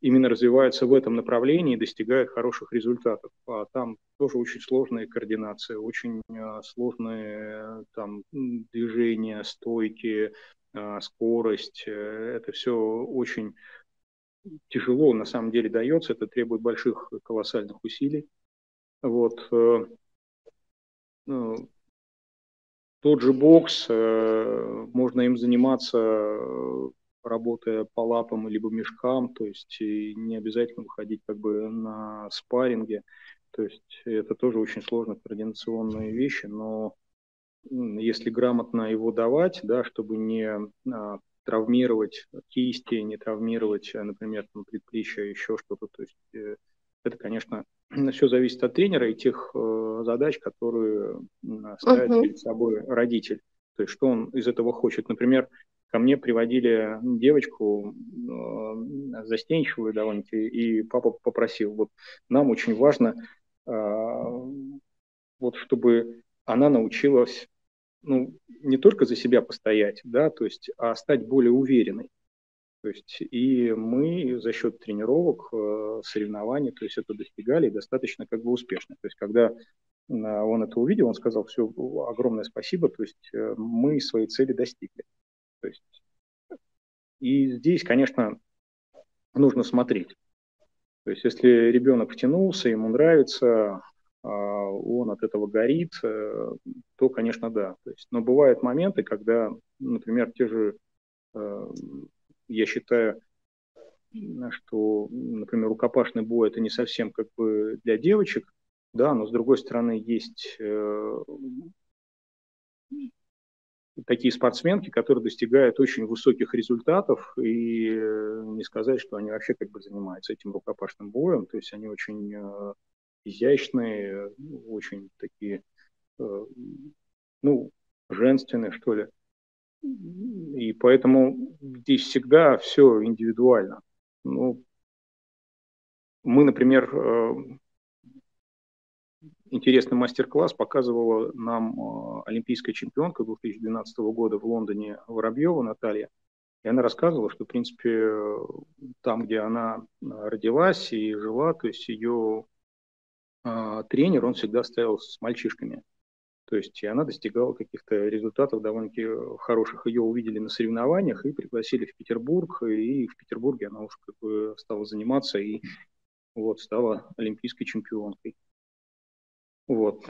Speaker 2: именно развиваются в этом направлении и достигают хороших результатов. А там тоже очень сложная координация, очень а, сложные там движения, стойки, а, скорость. Э, это все очень тяжело на самом деле дается, это требует больших колоссальных усилий. Вот. Э, тот же бокс, э, можно им заниматься работая по лапам либо мешкам, то есть не обязательно выходить как бы на спарринге, то есть это тоже очень сложно координационные вещи, но если грамотно его давать, да, чтобы не а, травмировать кисти, не травмировать, а, например, там, предплечья, еще что-то, то есть э, это, конечно, <clears throat> все зависит от тренера и тех э, задач, которые ставит uh-huh. перед собой родитель. То есть что он из этого хочет. Например, ко мне приводили девочку э, застенчивую довольно-таки, и папа попросил, вот нам очень важно, э, вот чтобы она научилась ну, не только за себя постоять, да, то есть, а стать более уверенной. То есть и мы за счет тренировок, э, соревнований, то есть это достигали достаточно как бы успешно. То есть когда он это увидел, он сказал, все, огромное спасибо, то есть э, мы свои цели достигли. То есть, и здесь, конечно, нужно смотреть. То есть если ребенок втянулся, ему нравится, а, он от этого горит, э, то, конечно, да. То есть, но бывают моменты, когда, например, те же я считаю, что, например, рукопашный бой это не совсем как бы для девочек, да, но с другой стороны есть э, такие спортсменки, которые достигают очень высоких результатов, и э, не сказать, что они вообще как бы занимаются этим рукопашным боем, то есть они очень э, изящные, очень такие, э, ну, женственные, что ли. И поэтому здесь всегда все индивидуально. Ну, мы, например, э, интересный мастер-класс показывала нам э, олимпийская чемпионка 2012 года в Лондоне Воробьева Наталья. И она рассказывала, что, в принципе, там, где она родилась и жила, то есть ее э, тренер, он всегда стоял с мальчишками. То есть и она достигала каких-то результатов довольно-таки хороших. Ее увидели на соревнованиях и пригласили в Петербург. И в Петербурге она уже как бы стала заниматься и вот стала олимпийской чемпионкой. Вот.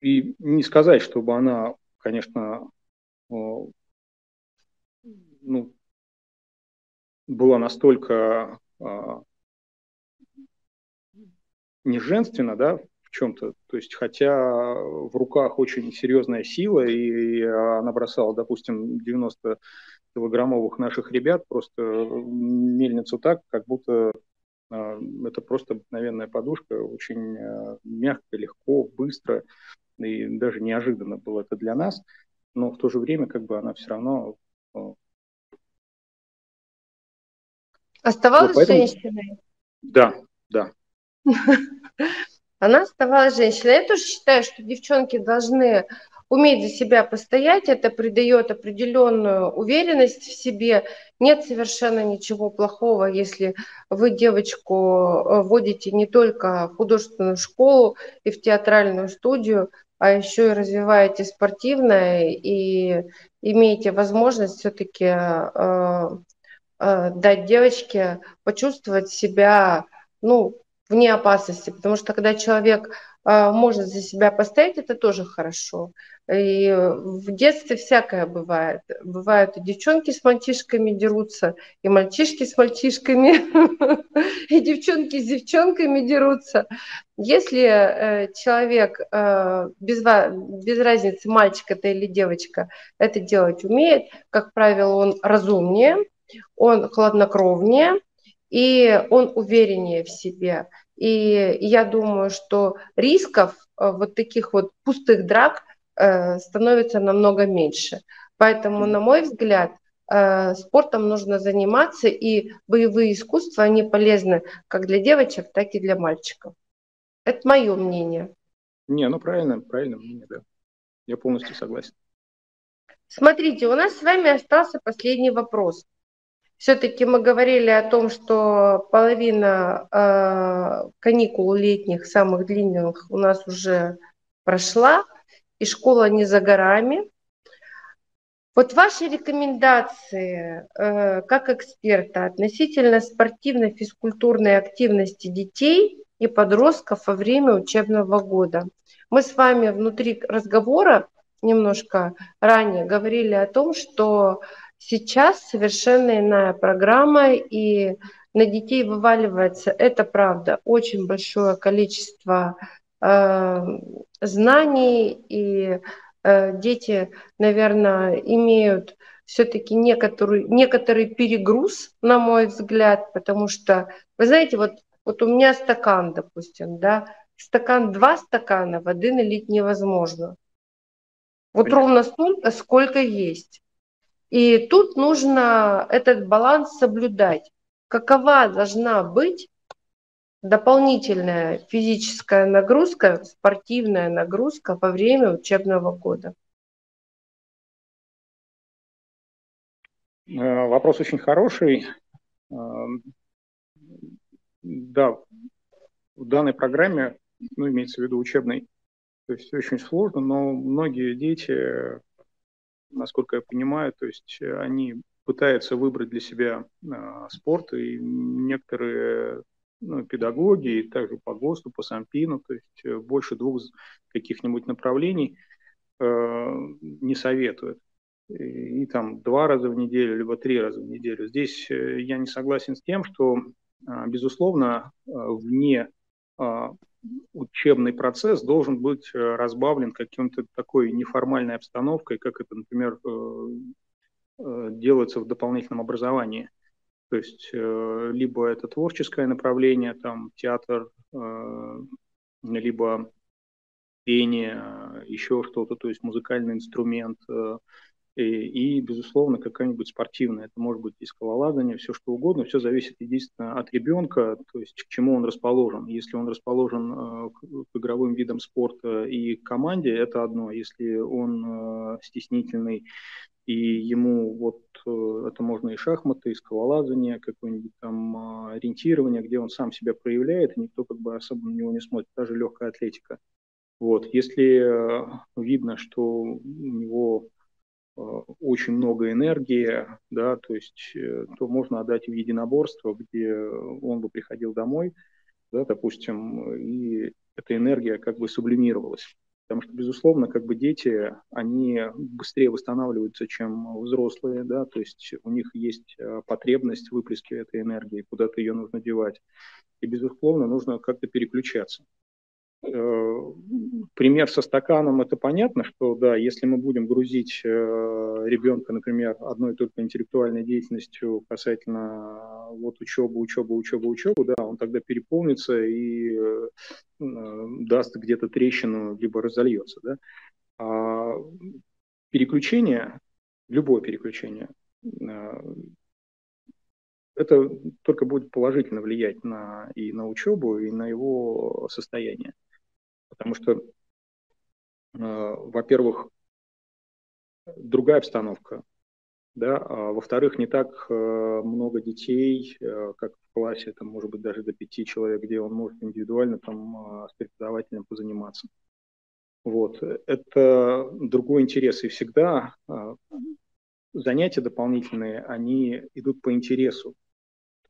Speaker 2: И не сказать, чтобы она, конечно, ну, была настолько а, не женственна, да, в чем-то. То есть, хотя в руках очень серьезная сила, и она бросала, допустим, 90 килограммовых наших ребят просто мельницу так, как будто э, это просто обыкновенная подушка, очень э, мягко, легко, быстро, и даже неожиданно было это для нас, но в то же время как бы она все равно...
Speaker 1: Э, Оставалась вот поэтому... женщиной?
Speaker 2: Да, да. <laughs>
Speaker 1: она оставалась женщиной. Я тоже считаю, что девчонки должны уметь за себя постоять, это придает определенную уверенность в себе. Нет совершенно ничего плохого, если вы девочку э, вводите не только в художественную школу и в театральную студию, а еще и развиваете спортивное и имеете возможность все-таки э, э, дать девочке почувствовать себя ну, вне опасности, потому что когда человек э, может за себя постоять, это тоже хорошо. И в детстве всякое бывает. Бывают и девчонки с мальчишками дерутся, и мальчишки с мальчишками, <laughs> и девчонки с девчонками дерутся. Если э, человек э, без, без разницы, мальчик это или девочка, это делать умеет, как правило, он разумнее, он хладнокровнее, и он увереннее в себе. И я думаю, что рисков э, вот таких вот пустых драк э, становится намного меньше. Поэтому, на мой взгляд, э, спортом нужно заниматься, и боевые искусства, они полезны как для девочек, так и для мальчиков. Это мое мнение.
Speaker 2: Не, ну правильно, правильно мнение, да. Я полностью согласен.
Speaker 1: Смотрите, у нас с вами остался последний вопрос. Все-таки мы говорили о том, что половина э, каникул летних, самых длинных, у нас уже прошла, и школа не за горами. Вот ваши рекомендации э, как эксперта относительно спортивно-физкультурной активности детей и подростков во время учебного года. Мы с вами внутри разговора немножко ранее говорили о том, что Сейчас совершенно иная программа, и на детей вываливается, это правда, очень большое количество э, знаний, и э, дети, наверное, имеют все-таки некоторый, некоторый перегруз, на мой взгляд, потому что, вы знаете, вот, вот у меня стакан, допустим, да, стакан, два стакана воды налить невозможно. Вот Понятно. ровно столько, сколько есть. И тут нужно этот баланс соблюдать. Какова должна быть дополнительная физическая нагрузка, спортивная нагрузка во время учебного года?
Speaker 2: Э, вопрос очень хороший. Э, да, в данной программе, ну, имеется в виду учебной, то есть очень сложно, но многие дети, насколько я понимаю, то есть они пытаются выбрать для себя э, спорт, и некоторые ну, педагоги, и также по ГОСТу, по САМПИНу, то есть э, больше двух каких-нибудь направлений э, не советуют. И, и там два раза в неделю, либо три раза в неделю. Здесь э, я не согласен с тем, что, э, безусловно, э, вне э, учебный процесс должен быть разбавлен каким-то такой неформальной обстановкой, как это, например, делается в дополнительном образовании. То есть э, либо это творческое направление, там театр, э, либо пение, еще что-то, то есть музыкальный инструмент, э, и, и, безусловно, какая-нибудь спортивная. Это может быть и скалолазание, все что угодно. Все зависит единственно от ребенка, то есть к чему он расположен. Если он расположен э, к, игровым видам спорта и к команде, это одно. Если он э, стеснительный и ему вот э, это можно и шахматы, и скалолазание, какое-нибудь там а, ориентирование, где он сам себя проявляет, и никто как бы особо на него не смотрит, даже легкая атлетика. Вот. Если видно, что у него очень много энергии, да, то есть то можно отдать в единоборство, где он бы приходил домой, да, допустим, и эта энергия как бы сублимировалась. Потому что, безусловно, как бы дети, они быстрее восстанавливаются, чем взрослые, да, то есть у них есть э, потребность в выплеске этой энергии, куда-то ее нужно девать. И, безусловно, нужно как-то переключаться. Э, пример со стаканом, это понятно, что да, если мы будем грузить э, ребенка, например, одной только интеллектуальной деятельностью касательно вот учебы, учебы, учебы, учебы, да, он тогда переполнится и э, даст где-то трещину, либо разольется, да. А переключение, любое переключение, это только будет положительно влиять на, и на учебу, и на его состояние. Потому что, э, во-первых, другая обстановка, да, а во-вторых, не так э, много детей, э, как в классе, там, может быть, даже до пяти человек, где он может индивидуально там с преподавателем позаниматься. Вот. Это другой интерес. И всегда занятия дополнительные, они идут по интересу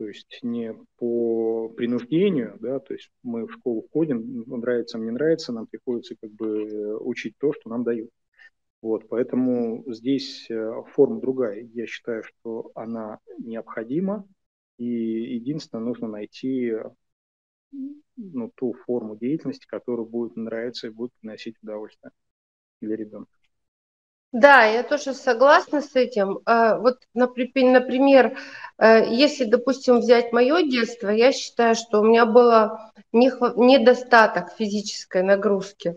Speaker 2: то есть не по принуждению, да, то есть мы в школу ходим, нравится, мне нравится, нам приходится как бы учить то, что нам дают. Вот, поэтому здесь э, форма другая. Я считаю, что она необходима, и единственное, нужно найти ну, ту форму деятельности, которая будет нравиться и будет приносить удовольствие для ребенка.
Speaker 1: Да, я тоже согласна с этим. А, вот, например, э, если, допустим, взять мое детство, я считаю, что у меня было недостаток физической нагрузки.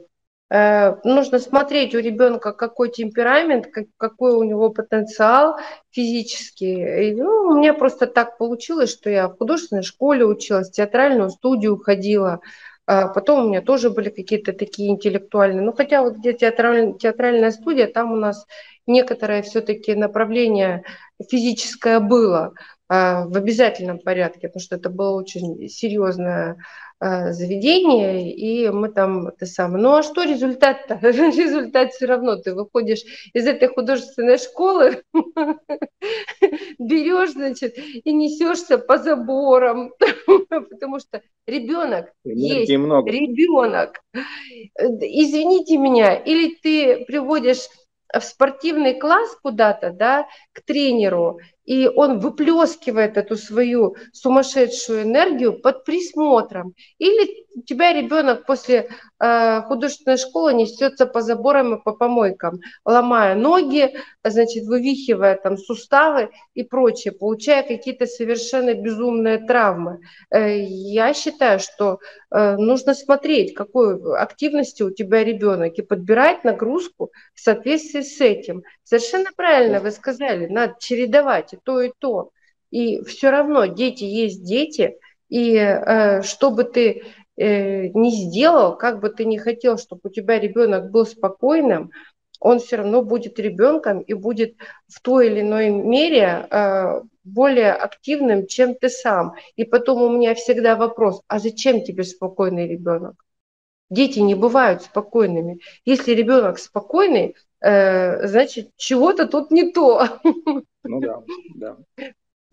Speaker 1: Э, нужно смотреть у ребенка, какой темперамент, какой у него потенциал физический. И, ну, у меня просто так получилось, что я в художественной школе училась, в театральную студию ходила, потом у меня тоже были какие-то такие интеллектуальные. Ну, хотя вот где театраль, театральная студия, там у нас некоторое все-таки направление физическое было а, в обязательном порядке, потому что это было очень серьезное а, заведение, и мы там это самое. Ну а что результат-то? <laughs> Результат все равно. Ты выходишь из этой художественной школы, <laughs> берешь, значит, и несешься по заборам, <laughs> потому что ребенок есть, ребенок. Извините меня, или ты приводишь в спортивный класс куда-то, да, к тренеру, и он выплескивает эту свою сумасшедшую энергию под присмотром. Или у тебя ребенок после э, художественной школы несется по заборам и по помойкам, ломая ноги, значит, вывихивая там суставы и прочее, получая какие-то совершенно безумные травмы. Э, я считаю, что э, нужно смотреть, какой активности у тебя ребенок, и подбирать нагрузку в соответствии с этим. Совершенно правильно вы сказали, надо чередовать и то, и то. И все равно дети есть дети, и э, что бы ты э, не сделал, как бы ты не хотел, чтобы у тебя ребенок был спокойным, он все равно будет ребенком и будет в той или иной мере э, более активным, чем ты сам. И потом у меня всегда вопрос, а зачем тебе спокойный ребенок? Дети не бывают спокойными. Если ребенок спокойный, э, значит, чего-то тут не то.
Speaker 2: Ну да, да.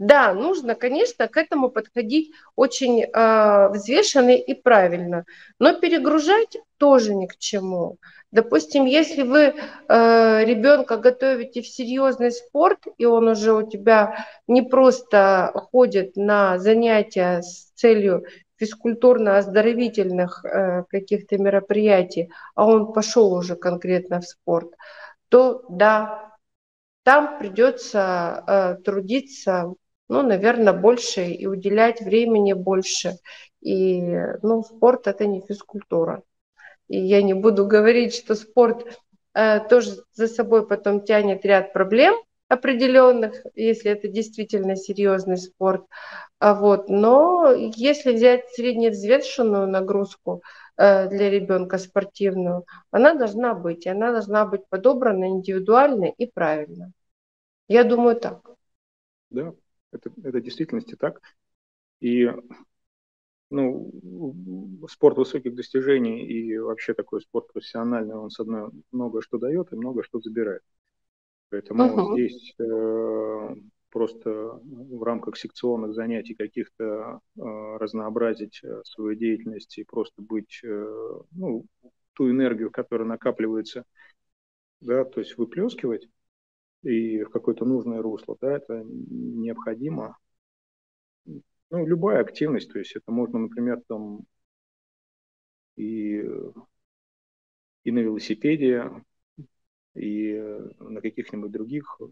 Speaker 1: Да, нужно, конечно, к этому подходить очень э, взвешенно и правильно, но перегружать тоже ни к чему. Допустим, если вы э, ребенка готовите в серьезный спорт, и он уже у тебя не просто ходит на занятия с целью физкультурно-оздоровительных э, каких-то мероприятий, а он пошел уже конкретно в спорт, то да, там придется э, трудиться, ну, наверное, больше и уделять времени больше. И, ну, спорт это не физкультура. И я не буду говорить, что спорт э, тоже за собой потом тянет ряд проблем определенных, если это действительно серьезный спорт. А вот. Но если взять средневзвешенную нагрузку э, для ребенка спортивную, она должна быть. И она должна быть подобрана индивидуально и правильно. Я думаю так.
Speaker 2: Да, это, это в действительности так. И ну, спорт высоких достижений и вообще такой спорт профессиональный, он, с одной, много что дает и много что забирает. Поэтому uh-huh. здесь э, просто в рамках секционных занятий каких-то э, разнообразить э, свою деятельность и просто быть, э, ну, ту энергию, которая накапливается, да, то есть выплескивать и в какое-то нужное русло, да, это необходимо. Ну, любая активность, то есть это можно, например, там и, и на велосипеде, и на каких-нибудь других э,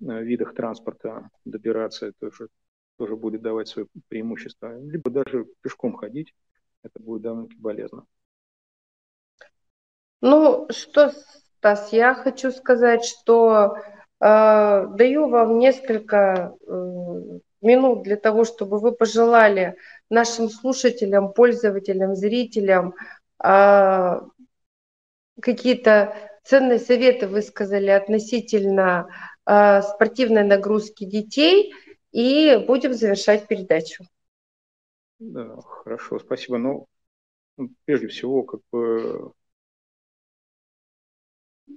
Speaker 2: видах транспорта добираться, это уже тоже будет давать свое преимущество. Либо даже пешком ходить, это будет довольно-таки полезно.
Speaker 1: Ну, что, Стас, я хочу сказать, что э, даю вам несколько э, минут для того, чтобы вы пожелали нашим слушателям, пользователям, зрителям э, какие-то ценные советы высказали относительно спортивной нагрузки детей, и будем завершать передачу.
Speaker 2: Да, хорошо, спасибо. Ну, прежде всего, как бы,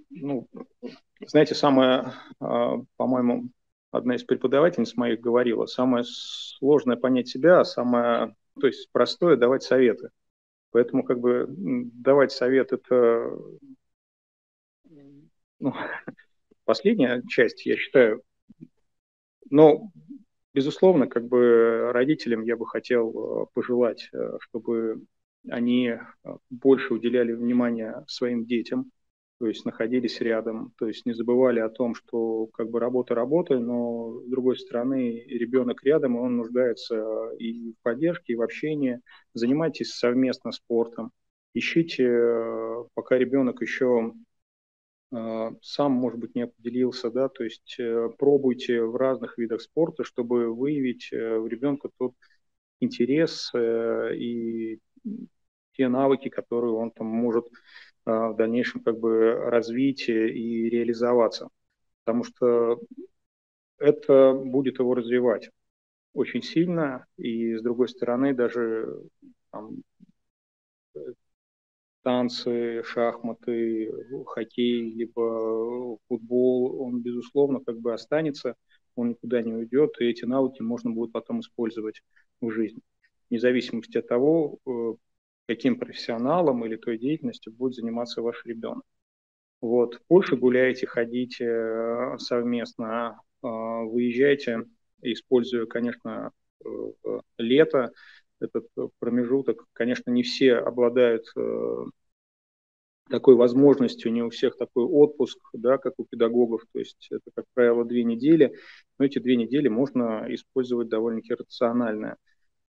Speaker 2: ну, знаете, самое, по-моему, одна из преподавательниц моих говорила, самое сложное понять себя, а самое, то есть простое давать советы. Поэтому как бы давать совет это ну, <laughs> последняя часть, я считаю. Но, безусловно, как бы родителям я бы хотел э, пожелать, э, чтобы они э, больше уделяли внимание своим детям, то есть находились рядом, то есть не забывали о том, что как бы работа работой, но с другой стороны ребенок рядом, и он нуждается и в поддержке, и в общении. Занимайтесь совместно спортом, ищите, пока ребенок еще сам, может быть, не определился, да, то есть э, пробуйте в разных видах спорта, чтобы выявить э, у ребенка тот интерес э, и те навыки, которые он там может а, в дальнейшем как бы развить и реализоваться. Потому что это будет его развивать очень сильно, и с другой стороны даже там, танцы, шахматы, хоккей, либо футбол, он, безусловно, как бы останется, он никуда не уйдет, и эти навыки можно будет потом использовать в жизни. Вне зависимости от того, э, каким профессионалом или той деятельностью будет заниматься ваш ребенок. Вот. Больше гуляйте, ходите э, совместно, выезжайте, используя, конечно, лето, этот промежуток. Конечно, не все обладают такой возможностью, не у всех такой отпуск, да, как у педагогов, то есть это, как правило, две недели, но эти две недели можно использовать довольно-таки рационально.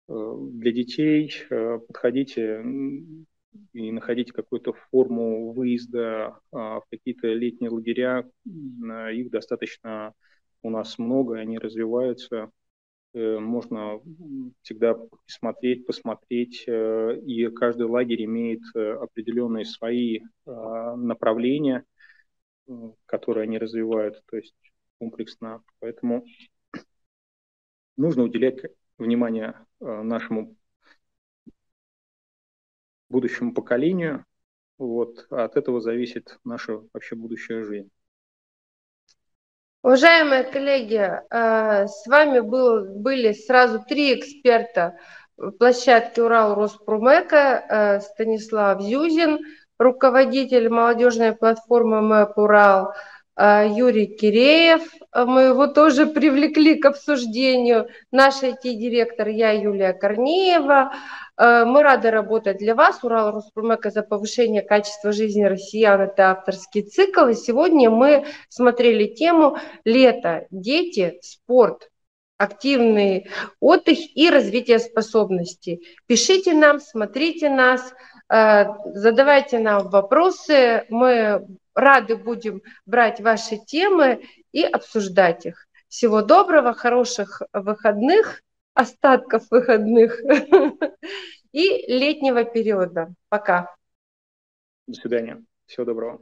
Speaker 2: Э, для детей э, подходите и находите какую-то форму выезда а, в какие-то летние лагеря, их достаточно у нас много, они развиваются, можно всегда смотреть, посмотреть, э, и каждый лагерь имеет э, определенные свои направления, которые они развивают, то есть комплексно. Поэтому нужно уделять внимание нашему будущему поколению. Вот. От этого зависит наша вообще будущая жизнь.
Speaker 1: Уважаемые коллеги, э, с вами был, были сразу три эксперта площадки Урал Роспромека, э, Станислав Зюзин, руководитель молодежной платформы МЭП Урал, Юрий Киреев. А, мы его тоже привлекли к обсуждению. Наш IT-директор, я Юлия Корнеева. А, мы рады работать для вас. Урал Роспромека за повышение качества жизни россиян – это авторский цикл. И сегодня мы смотрели тему «Лето, дети, спорт» активный отдых и развитие способностей. Пишите нам, смотрите нас, задавайте нам вопросы. Мы рады будем брать ваши темы и обсуждать их. Всего доброго, хороших выходных, остатков выходных <laughs> и летнего периода. Пока.
Speaker 2: До свидания. Всего доброго.